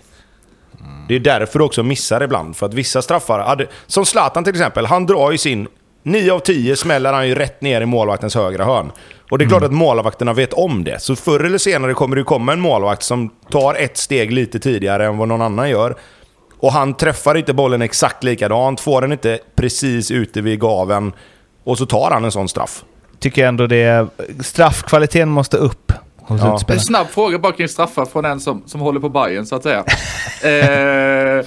Det är därför du också missar ibland. För att vissa straffar, hade, som Zlatan till exempel, han drar ju sin... 9 av 10 smäller han ju rätt ner i målvaktens högra hörn. Och det är klart att målvakterna vet om det. Så förr eller senare kommer det komma en målvakt som tar ett steg lite tidigare än vad någon annan gör. Och han träffar inte bollen exakt likadant, får den inte precis ute vid gaven. Och så tar han en sån straff. Tycker jag ändå det är... Straffkvaliteten måste upp Ja. En snabb fråga bara kring straffar från en som, som håller på Bayern så att säga. Eh,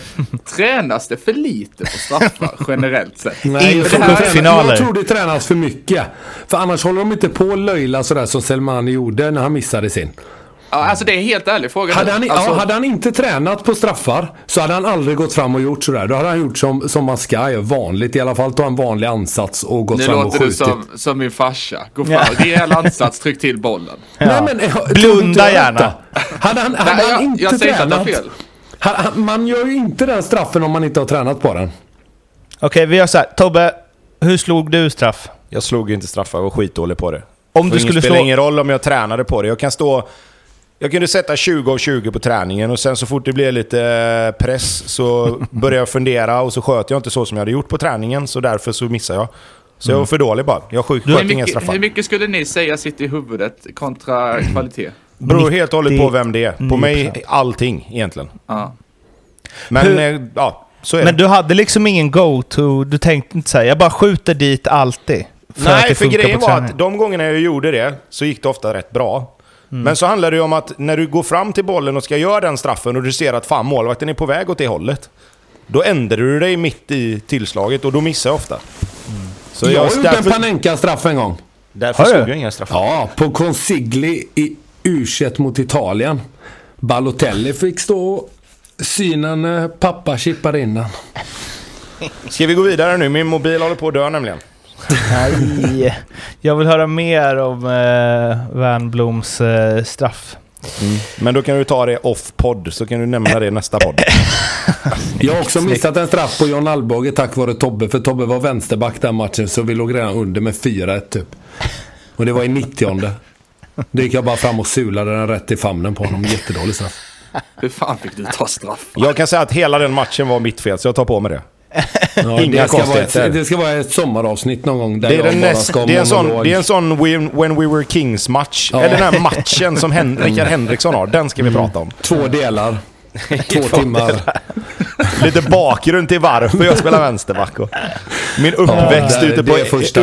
tränas det för lite på straffar generellt sett? Nej, jag tror, cupfinaler. jag tror det tränas för mycket. För annars håller de inte på att löjla sådär som Selmani gjorde när han missade sin. Ja, alltså det är en helt ärlig fråga. Hade nu. han, alltså, ja, hade han inte tränat på straffar så hade han aldrig gått fram och gjort sådär. Då hade han gjort som, som man ska göra, vanligt i alla fall. Ta en vanlig ansats och gått nu fram och låter du skjutit. som, som min farsa. Gå fram, rejäl ansats, tryck till bollen. Ja. Nej, men, eh, Blunda gärna. Hade han, hade Nej, han jag, inte jag säger inte att tränat... har fel. Man gör ju inte den straffen om man inte har tränat på den. Okej, vi gör så här. Tobbe, hur slog du straff? Jag slog inte straffar, jag var skitdålig på det. Om det du skulle spelar slå... ingen roll om jag tränade på det. Jag kan stå... Jag kunde sätta 20 av 20 på träningen och sen så fort det blev lite eh, press så började jag fundera och så sköt jag inte så som jag hade gjort på träningen så därför så missade jag. Så jag var för dålig bara. Jag sköt, sköt inga straffar. hur mycket skulle ni säga sitter i huvudet kontra kvalitet? Beror helt och hållet på 90 vem det är. På mig, allting egentligen. Ja. Men Hur- eh, ja, så är Men det. du hade liksom ingen go-to? Du tänkte inte säga jag bara skjuter dit alltid? För Nej, för grejen var att de gångerna jag gjorde det så gick det ofta rätt bra. Mm. Men så handlar det ju om att när du går fram till bollen och ska göra den straffen och du ser att fan målvakten är på väg åt det hållet. Då ändrar du dig mitt i tillslaget och då missar jag ofta. Så jag jag, har gjort därför, en Panenka-straff en gång. därför slog jag inga straffar. Ja, på Consigli i u mot Italien. Balotelli fick stå och syna när pappa chippade in den. Ska vi gå vidare nu? Min mobil håller på att dö nämligen. Nej, jag vill höra mer om eh, Wernbloms eh, straff. Men då kan du ta det off-podd, så kan du nämna det i nästa podd. Jag har också missat en straff på John Alvbåge tack vare Tobbe. För Tobbe var vänsterback den matchen så vi låg redan under med 4-1 typ. Och det var i 90 Då gick jag bara fram och sulade den rätt i famnen på honom. Jättedålig straff. Hur fan fick du ta straff? Jag kan säga att hela den matchen var mitt fel, så jag tar på mig det. Ja, Inga det, ska vara ett, det ska vara ett sommaravsnitt någon gång där Det är, jag bara näst, ska det är en sån, det är en sån when, when We Were Kings-match. Ja. Eller den här matchen som Hen Rickard Henriksson har. Den ska vi prata om. Två delar. Två timmar. lite bakgrund till varför jag spelar vänsterback. Och min uppväxt Ja, ute, på,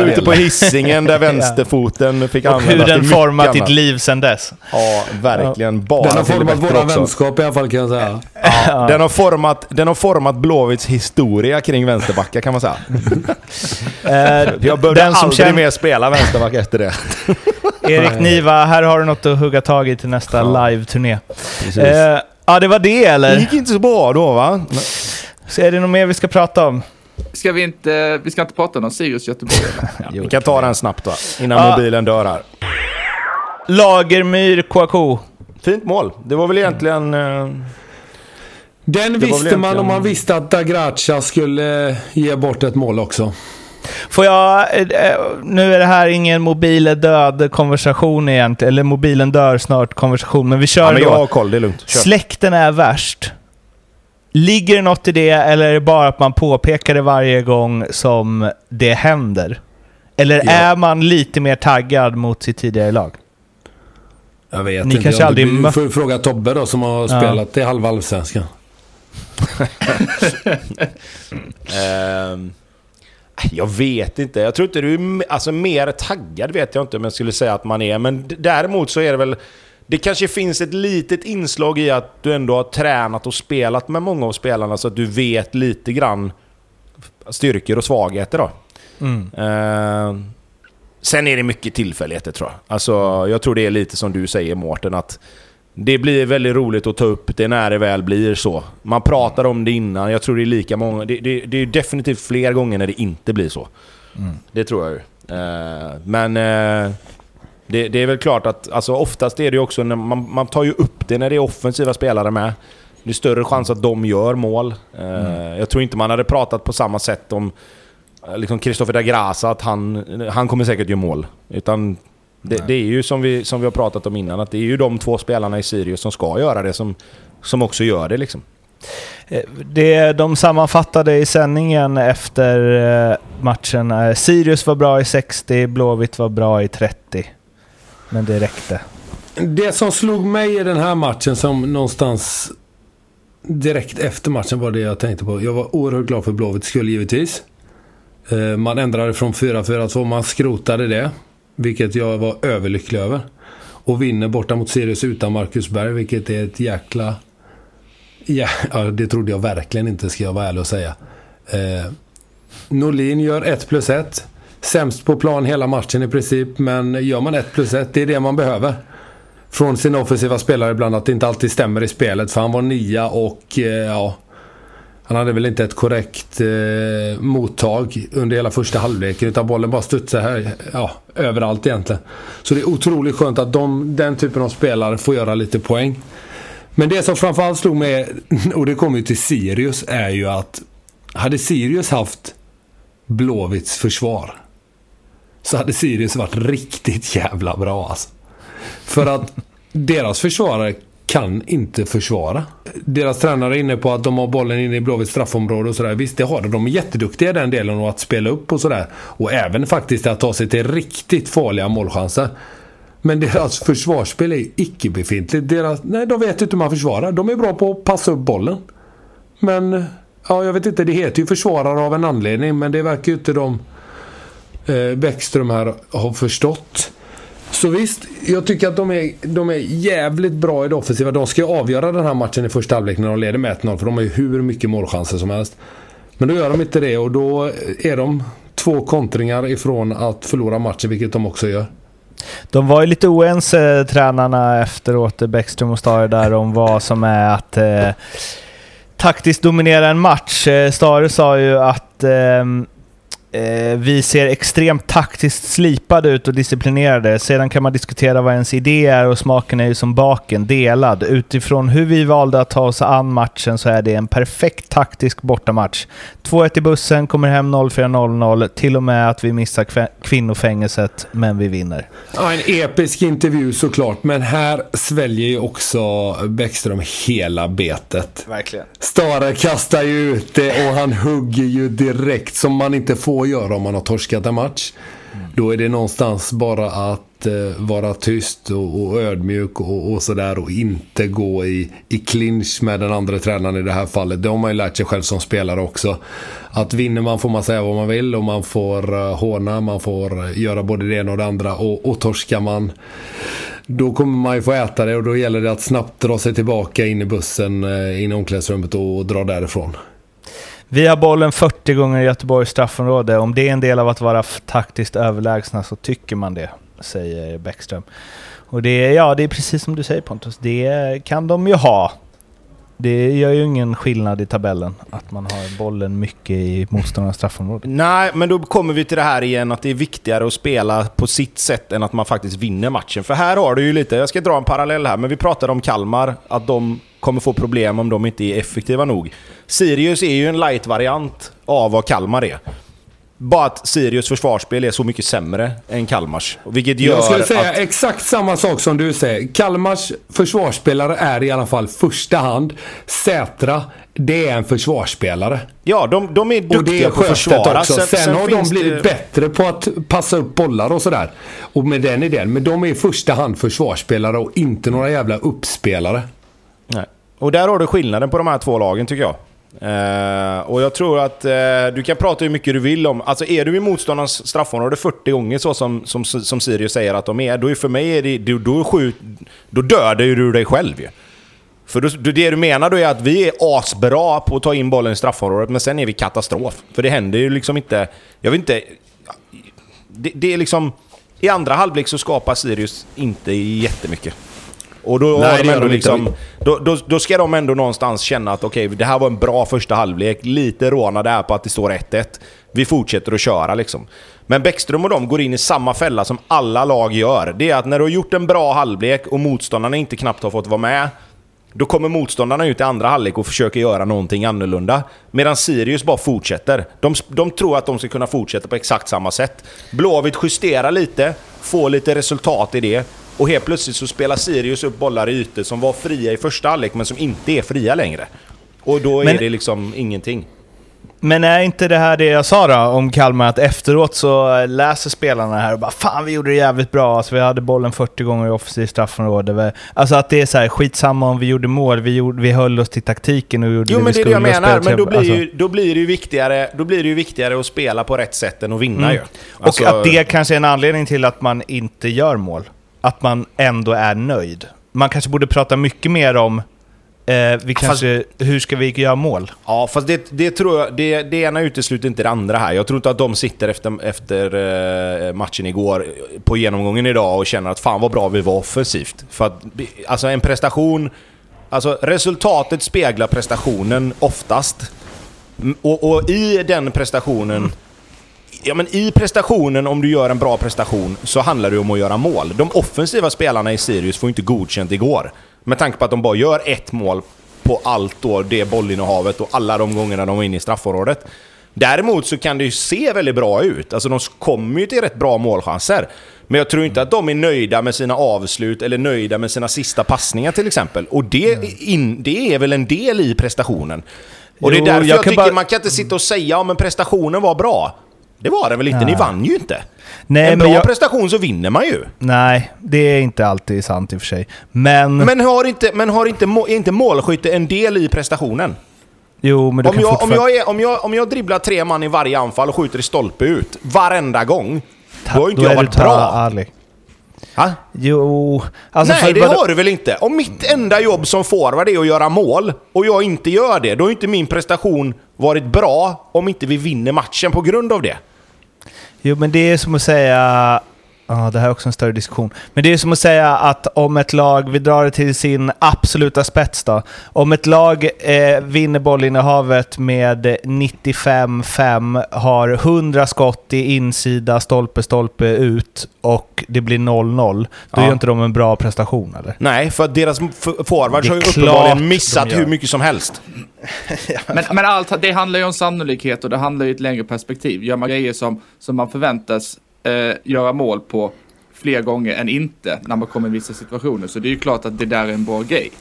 ute på hissingen där vänsterfoten fick Och hur användas till den format ditt liv sedan dess. Ja, verkligen. Bara Den har format våra också. vänskap i alla fall kan jag säga. Ja, den, har format, den har format Blåvitts historia kring vänsterbackar kan man säga. Eh, Jag behövde den som aldrig känner- mer spela vänsterback efter det. Erik Niva, här har du något att hugga tag i till nästa live-turné. Eh, ja, det var det det eller? gick inte så bra då va? Så är det något mer vi ska prata om? Ska vi inte, vi ska inte prata om Sirius Göteborg? eller? Vi kan ta den snabbt va? Innan Ja. mobilen dör här. Lagermyr Kouakou. Fint mål. Det var väl egentligen... Eh, Den visste man om man visste att Dagracha skulle ge bort ett mål också. Får jag... eh, Nu är det här ingen mobilen död konversation egentligen, eller mobilen dör snart konversation, men vi kör ja, men då. jag har koll, det är lugnt. Kör. Släkten är värst. Ligger det något i det, eller är det bara att man påpekar det varje gång som det händer? Eller Ja. är man lite mer taggad mot sitt tidigare lag? Jag vet Ni inte. kanske jag, aldrig Du får fråga Tobbe då som har spelat i halva allsvenskan. Ehm, jag vet inte. Jag tror inte du är alltså, mer taggad vet jag inte om jag skulle säga att man är. Men däremot så är det väl... Det kanske finns ett litet inslag i att du ändå har tränat och spelat med många av spelarna så att du vet lite grann styrkor och svagheter då. Mm. Ehm, sen är det mycket tillfälligheter tror jag. Alltså, jag tror det är lite som du säger Mårten att det blir väldigt roligt att ta upp det när det väl blir så. Man pratar om det innan, jag tror det är lika många... Det, det, det är definitivt fler gånger när det inte blir så. Det tror jag ju. Eh, men eh, det, det är väl klart att alltså, oftast är det också när man, man tar ju upp det när det är offensiva spelare med. Det är större chans att de gör mål. Eh, Jag tror inte man hade pratat på samma sätt om liksom Christopher da Grasa, att han, han kommer säkert göra mål. Utan det, det är ju som vi, som vi har pratat om innan, att det är ju de två spelarna i Sirius som ska göra det som, som också gör det liksom. Eh, Det de sammanfattade i sändningen efter eh, matchen, eh, Sirius var bra i 60, Blåvitt var bra i 30. Men det räckte. Det som slog mig i den här matchen som någonstans direkt efter matchen var det jag tänkte på. Jag var oerhört glad för Blåvitts skull givetvis. Eh, Man ändrade från 4-4-2, man skrotade det. Vilket jag var överlycklig över. Och vinner borta mot Sirius utan Marcus Berg, vilket är ett jäkla... Ja, ja, det trodde jag verkligen inte, ska jag vara ärlig och säga. Eh, Norlin gör 1 plus 1. Sämst på plan hela matchen i princip, men gör man 1 plus 1, det är det man behöver. Från sina offensiva spelare ibland, att det inte alltid stämmer i spelet. För han var nia och eh, ja... Han hade väl inte ett korrekt eh, mottag under hela första halvleken utan bollen bara studsade här, ja, överallt egentligen. Så det är otroligt skönt att de, den typen av spelare får göra lite poäng. Men det som framförallt slog mig, och det kommer ju till Sirius, är ju att hade Sirius haft Blåvitts försvar så hade Sirius varit riktigt jävla bra alltså. För att deras försvarare kan inte försvara. Deras tränare är inne på att de har bollen inne i Blåvitts straffområde och sådär. Visst, det har de. De är jätteduktiga i den delen och att spela upp och sådär. Och även faktiskt att ta sig till riktigt farliga målchanser. Men deras försvarsspel är icke-befintligt. Deras, nej, de vet inte hur man försvarar. De är bra på att passa upp bollen. Men, ja, jag vet inte. Det heter ju försvarare av en anledning. Men det verkar ju inte de eh, Bäckström här har förstått. Så visst, jag tycker att de är, de är jävligt bra i det offensiva. De ska ju avgöra den här matchen i första halvlek när de leder med 1-0. För de har ju hur mycket målchanser som helst. Men då gör de inte det och då är de två kontringar ifrån att förlora matchen, vilket de också gör. De var ju lite oense, eh, tränarna efteråt, eh, Bäckström och Stare där, om vad som är att eh, taktiskt dominera en match. Eh, Stare sa ju att eh, eh, vi ser extremt taktiskt slipade ut och disciplinerade. Sedan kan man diskutera vad ens idé är och smaken är ju som baken, delad. Utifrån hur vi valde att ta oss an matchen så är det en perfekt taktisk bortamatch. 2-1 i bussen, kommer hem 04.00, till och med att vi missar kvinnofängelset, men vi vinner. Ja, en episk intervju såklart, men här sväljer ju också Bäckström hela betet. Verkligen. Stare kastar ju ut det och han hugger ju direkt som man inte får göra om man har torskat en match. Då är det någonstans bara att eh, vara tyst och, och ödmjuk och, och sådär och inte gå i, i clinch med den andra tränaren i det här fallet. Det har man ju lärt sig själv som spelare också. Att vinner man får man säga vad man vill och man får uh, håna, man får eh, göra både det ena och det andra och, och torskar man då kommer man ju få äta det och då gäller det att snabbt dra sig tillbaka in i bussen, eh, in i omklädningsrummet och, och dra därifrån. Vi har bollen 40 gånger i Göteborgs straffområde. Om det är en del av att vara taktiskt överlägsna så tycker man det, säger Bäckström. Och det är, ja, det är precis som du säger Pontus, det kan de ju ha. Det gör ju ingen skillnad i tabellen att man har bollen mycket i motståndarnas straffområde. Nej, men då kommer vi till det här igen att det är viktigare att spela på sitt sätt än att man faktiskt vinner matchen. För här har du ju lite, jag ska dra en parallell här, men vi pratade om Kalmar, att de kommer få problem om de inte är effektiva nog. Sirius är ju en light-variant av vad Kalmar är. Bara att Sirius försvarsspel är så mycket sämre än Kalmars. Vilket gör Jag skulle säga att... exakt samma sak som du säger. Kalmars försvarsspelare är i alla fall första hand. Sätra, det är en försvarsspelare. Ja, de, de är duktiga och det är på att försvara. Också. Sen, sen, har de blivit det... bättre på att passa upp bollar och sådär. Och med den idén. Men de är i första hand försvarsspelare och inte några jävla uppspelare. Nej. Och där har du skillnaden på de här två lagen tycker jag. Uh, och jag tror att uh, du kan prata hur mycket du vill om... Alltså är du i motståndarens straffområde 40 gånger så som, som, som Sirius säger att de är, då är för mig är det, då, då, skjut, då dödar du dig själv ju. För då, det du menar då är att vi är asbra på att ta in bollen i straffområdet, men sen är vi katastrof. För det händer ju liksom inte... Jag vet inte... Det, det är liksom... I andra halvlek så skapar Sirius inte jättemycket. Och då, Nej, de ändå liksom, då, då, då, ska de ändå någonstans känna att okej, okay, det här var en bra första halvlek. Lite rånade är på att det står 1-1. Vi fortsätter att köra liksom. Men Bäckström och de går in i samma fälla som alla lag gör. Det är att när du har gjort en bra halvlek och motståndarna inte knappt har fått vara med, då kommer motståndarna ut i andra halvlek och försöker göra någonting annorlunda. Medan Sirius bara fortsätter. De, de tror att de ska kunna fortsätta på exakt samma sätt. Blåvitt justerar lite, får lite resultat i det. Och helt plötsligt så spelar Sirius upp bollar i ytor som var fria i första halvlek men som inte är fria längre. Och då men, är det liksom ingenting. Men är inte det här det jag sa då om Kalmar, att efteråt så läser spelarna här och bara Fan vi gjorde det jävligt bra, alltså, vi hade bollen 40 gånger i offensivt straffområde. Alltså att det är så här, skitsamma om vi gjorde mål, vi, gjorde, vi höll oss till taktiken och gjorde jo, det men vi det är det jag menar, men då blir, alltså. ju, då, blir det ju viktigare, då blir det ju viktigare att spela på rätt sätt än att vinna mm. ju. Alltså, och att det kanske är en anledning till att man inte gör mål att man ändå är nöjd. Man kanske borde prata mycket mer om eh, vi kanske, fast, hur ska vi göra mål? Ja, fast det, det tror jag, det, det ena utesluter inte det andra här. Jag tror inte att de sitter efter, efter eh, matchen igår på genomgången idag och känner att fan vad bra vi var offensivt. För att, alltså en prestation, alltså resultatet speglar prestationen oftast. Och, och i den prestationen Ja, men I prestationen, om du gör en bra prestation, så handlar det om att göra mål. De offensiva spelarna i Sirius får inte godkänt igår. Med tanke på att de bara gör ett mål på allt då, det bollinnehavet och alla de gångerna de var inne i straffområdet. Däremot så kan det ju se väldigt bra ut. Alltså de kommer ju till rätt bra målchanser. Men jag tror inte att de är nöjda med sina avslut eller nöjda med sina sista passningar till exempel. Och det, in, det är väl en del i prestationen. Och det är därför jag, jag tycker bara... man kan inte sitta och säga att prestationen var bra. Det var det väl inte? Ja. Ni vann ju inte. Nej, en bra jag... prestation så vinner man ju. Nej, det är inte alltid sant i och för sig. Men... Men har inte, men har inte, är inte målskytte en del i prestationen? Jo, men du om kan jag, fortfarande... om, jag är, om, jag, om jag dribblar tre man i varje anfall och skjuter i stolpe ut varenda gång, Ta, då har inte jag varit bra. Ärlig. Ha? Jo... Alltså Nej, det har du väl inte? Om mitt enda jobb som forward är att göra mål och jag inte gör det, då har inte min prestation varit bra om inte vi vinner matchen på grund av det. Jo, men det är som att säga... Ja, det här är också en större diskussion. Men det är som att säga att om ett lag, vi drar det till sin absoluta spets då. Om ett lag eh, vinner bollinnehavet med 95-5, har 100 skott i insida, stolpe, stolpe ut och det blir 0-0. Då ja. gör inte de en bra prestation eller? Nej, för att deras forwards har ju uppenbarligen missat hur mycket som helst. men, men allt, det handlar ju om sannolikhet och det handlar ju i ett längre perspektiv. Gör man grejer som, som man förväntas eh, göra mål på fler gånger än inte när man kommer i vissa situationer. Så det är ju klart att det där är en bra grej.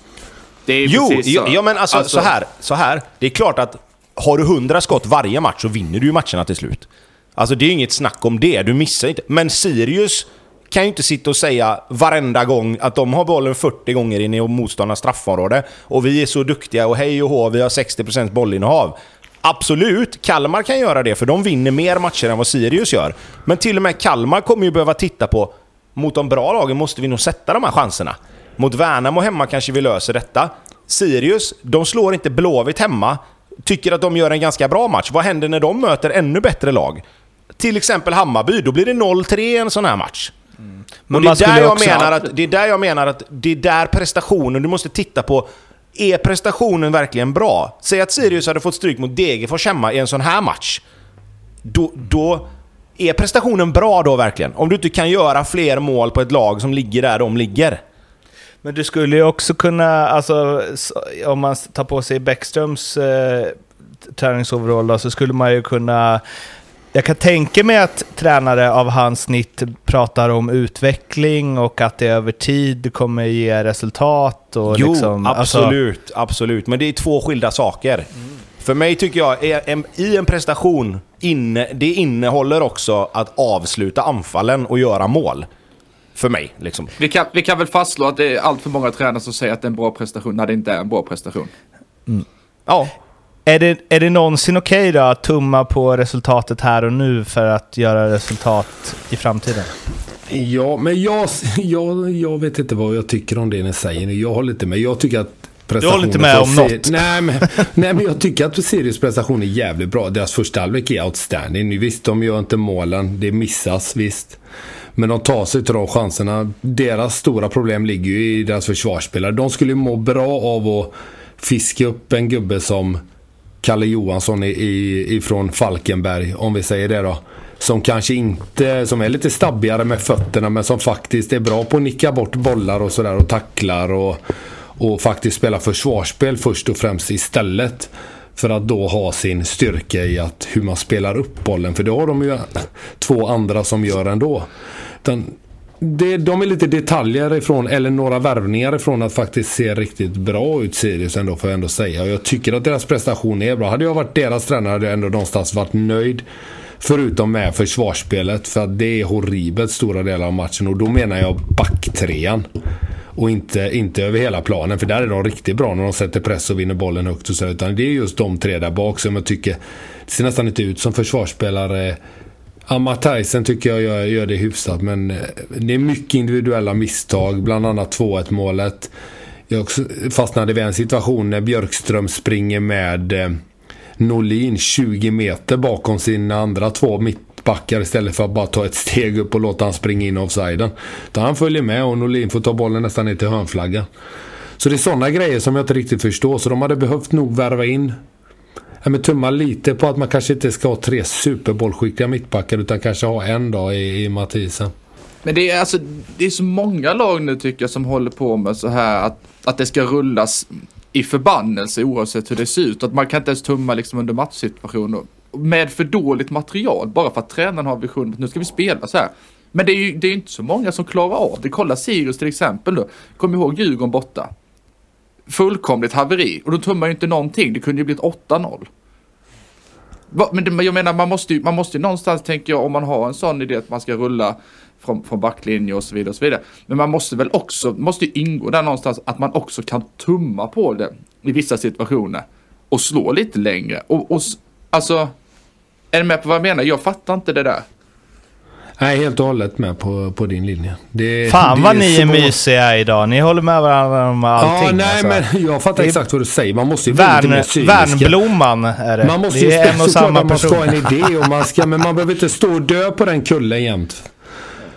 Det är jo, precis så. ja men alltså, alltså, så, här, så här. Det är klart att har du 100 skott varje match så vinner du ju matcherna till slut. Alltså det är inget snack om det, du missar inte. Men Sirius kan ju inte sitta och säga varenda gång att de har bollen 40 gånger in i motståndarnas straffområde och vi är så duktiga och hej och hå, vi har 60% bollinnehav. Absolut, Kalmar kan göra det för de vinner mer matcher än vad Sirius gör. Men till och med Kalmar kommer ju behöva titta på, mot de bra lagen måste vi nog sätta de här chanserna. Mot Värnamo hemma kanske vi löser detta. Sirius, de slår inte Blåvitt hemma. Tycker att de gör en ganska bra match. Vad händer när de möter ännu bättre lag? Till exempel Hammarby, då blir det 0-3 i en sån här match. Mm. Men det, är där jag menar att, det är där jag menar att det är där prestationen, du måste titta på är prestationen verkligen bra? Säg att Sirius hade fått stryk mot Degerfors hemma i en sån här match. Då, då är prestationen bra då verkligen? Om du inte kan göra fler mål på ett lag som ligger där de ligger. Men du skulle ju också kunna, alltså om man tar på sig Bäckströms eh, träningsoverall då, så skulle man ju kunna jag kan tänka mig att tränare av hans snitt pratar om utveckling och att det över tid kommer ge resultat. Och jo, liksom, absolut, alltså... absolut. Men det är två skilda saker. Mm. För mig tycker jag, i en prestation, inne, det innehåller också att avsluta anfallen och göra mål. För mig, liksom. Vi kan, vi kan väl fastslå att det är allt för många tränare som säger att det är en bra prestation när det inte är en bra prestation. Mm. Ja, är det, är det någonsin okej okay då att tumma på resultatet här och nu för att göra resultat i framtiden? Ja, men jag, jag, jag vet inte vad jag tycker om det ni säger nu. Jag håller inte med. Jag tycker att du håller inte med om något? Nej men, nej, men jag tycker att Sirius prestation är jävligt bra. Deras första halvlek är outstanding. Visst, de gör inte målen. Det missas, visst. Men de tar sig till de chanserna. Deras stora problem ligger ju i deras försvarsspelare. De skulle må bra av att fiska upp en gubbe som Kalle Johansson ifrån Falkenberg, om vi säger det då. Som kanske inte, som är lite stabbigare med fötterna men som faktiskt är bra på att nicka bort bollar och sådär och tacklar och, och faktiskt spela försvarsspel först och främst istället. För att då ha sin styrka i att hur man spelar upp bollen. För det har de ju två andra som gör ändå. Utan det, de är lite detaljer ifrån, eller några värvningar ifrån att faktiskt se riktigt bra ut Sirius ändå får jag ändå säga. Och jag tycker att deras prestation är bra. Hade jag varit deras tränare hade jag ändå någonstans varit nöjd. Förutom med försvarsspelet. För att det är horribelt stora delar av matchen. Och då menar jag backtrean. Och inte, inte över hela planen. För där är de riktigt bra när de sätter press och vinner bollen högt och så. Utan det är just de tre där bak som jag tycker det ser nästan inte ut som försvarsspelare Ja, tycker jag gör, gör det hyfsat men eh, det är mycket individuella misstag. Bland annat 2-1 målet. Jag fastnade vid en situation när Björkström springer med eh, Norlin 20 meter bakom sina andra två mittbackar istället för att bara ta ett steg upp och låta han springa in offsiden. Utan han följer med och Norlin får ta bollen nästan ner till hörnflaggan. Så det är sådana grejer som jag inte riktigt förstår. Så de hade behövt nog värva in men tumma lite på att man kanske inte ska ha tre superbollskickliga mittbackar utan kanske ha en dag i, i Mathisen. Men det är, alltså, det är så många lag nu tycker jag som håller på med så här att, att det ska rullas i förbannelse oavsett hur det ser ut. Att man kan inte ens tumma liksom under matchsituationer med för dåligt material bara för att tränaren har vision att nu ska vi spela så här. Men det är ju det är inte så många som klarar av det. Kolla Sirius till exempel då. Kom ihåg Djurgården borta fullkomligt haveri. Och då tummar ju inte någonting. Det kunde ju blivit 8-0. Men jag menar, man måste, ju, man måste ju någonstans, tänker jag, om man har en sån idé att man ska rulla från, från backlinje och så vidare och så vidare. Men man måste väl också, måste ju ingå där någonstans att man också kan tumma på det i vissa situationer. Och slå lite längre. Och, och alltså, är ni med på vad jag menar? Jag fattar inte det där. Jag är helt och hållet med på, på din linje. Det, Fan det vad är ni är mysiga idag. Ni håller med varandra om allting. Ja, nej, alltså. men jag fattar exakt vad du säger. Man måste ju bli lite mer cynisk. Värnblomman är det. Man måste det är en och samma person. Man ska ha en idé och man ska, men man behöver inte stå och dö på den kullen jämt.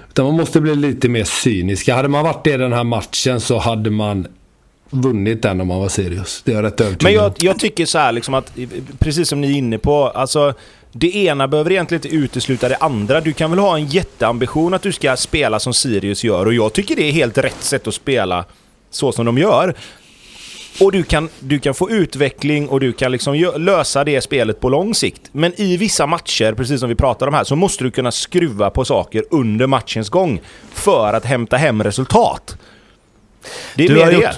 Utan man måste bli lite mer cynisk. Hade man varit det i den här matchen så hade man vunnit den om man var seriös. Det är jag rätt övertygad Men jag, jag tycker så här liksom att, precis som ni är inne på, alltså det ena behöver egentligen inte utesluta det andra. Du kan väl ha en jätteambition att du ska spela som Sirius gör och jag tycker det är helt rätt sätt att spela så som de gör. Och du kan, du kan få utveckling och du kan liksom lösa det spelet på lång sikt. Men i vissa matcher, precis som vi pratade om här, så måste du kunna skruva på saker under matchens gång för att hämta hem resultat. Det är du mer det.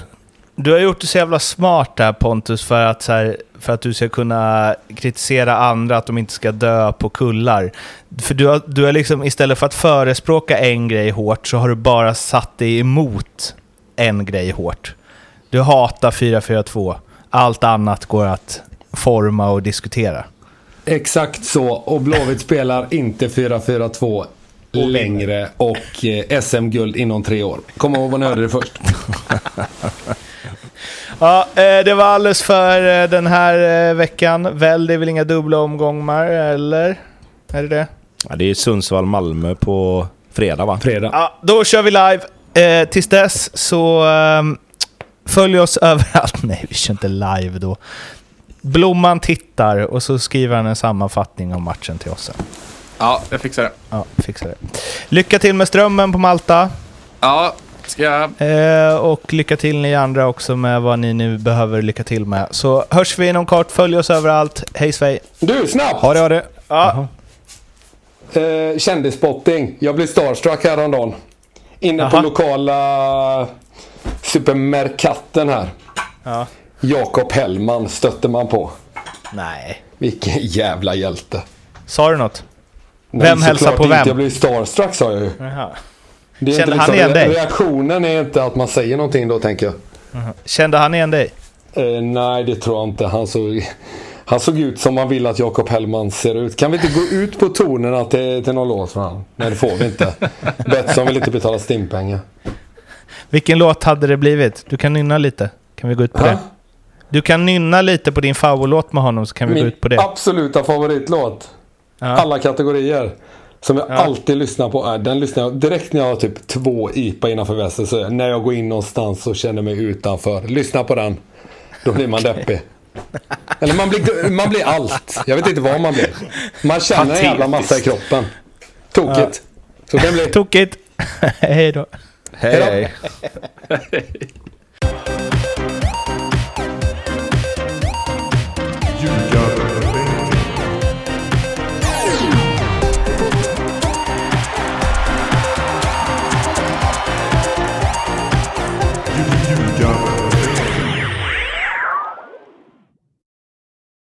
Du har gjort det så jävla smart där Pontus för att, så här, för att du ska kunna kritisera andra att de inte ska dö på kullar. För du har, du har liksom, istället för att förespråka en grej hårt så har du bara satt dig emot en grej hårt. Du hatar 4-4-2. Allt annat går att forma och diskutera. Exakt så. Och Blåvitt spelar inte 4-4-2 längre och eh, SM-guld inom tre år. Kom ihåg vad ni hörde det först. Ja, eh, det var alldeles för eh, den här veckan. Väl, det är väl inga dubbla omgångar, eller? Är det det? Ja, det är Sundsvall-Malmö på fredag va? Fredag. Ja, då kör vi live. Eh, tills dess så ehm, följ oss överallt. Nej, vi kör inte live då. Blomman tittar och så skriver han en sammanfattning om matchen till oss sen. Ja, jag fixar det. Ja, fixar det. Lycka till med strömmen på Malta. Ja, ska jag... Eh, och lycka till ni andra också med vad ni nu behöver lycka till med. Så hörs vi inom kort. Följ oss överallt. Hej svej! Du, snabbt! Ha det, ha det! Ja. Eh, kändisspotting. Jag blev starstruck häromdagen. Inne på Jaha. lokala supermerkatten här. ja. Jakob Hellman stötte man på. Nej. Vilken jävla hjälte. Sa du något? Nej, Vem hälsar på inte. vem? Jag blev starstruck sa jag ju. Jaha. Det är Kände inte han igen dig? Reaktionen är inte att man säger någonting då tänker jag. Kände han igen dig? Eh, nej, det tror jag inte. Han såg, han såg ut som man vill att Jakob Hellman ser ut. Kan vi inte gå ut på tonerna till, till någon låt från han? Nej, det får vi inte. Betsson vill inte betala stimpengar. Vilken låt hade det blivit? Du kan nynna lite. Kan vi gå ut på Ha? det? Du kan nynna lite på din favoritlåt med honom så kan vi gå Min ut på det. absoluta favoritlåt. Ja. Alla kategorier. Som jag Ja. alltid lyssnar på. Är, den lyssnar jag direkt när jag har typ två IPA innanför västen. Så när jag går in någonstans och känner mig utanför. Lyssna på den. Då blir man deppig. Eller man blir, man blir allt. Jag vet inte vad man blir. Man känner en jävla massa i kroppen. Tokigt. Så det blir. Tokigt! Hej då! Hej! Hej.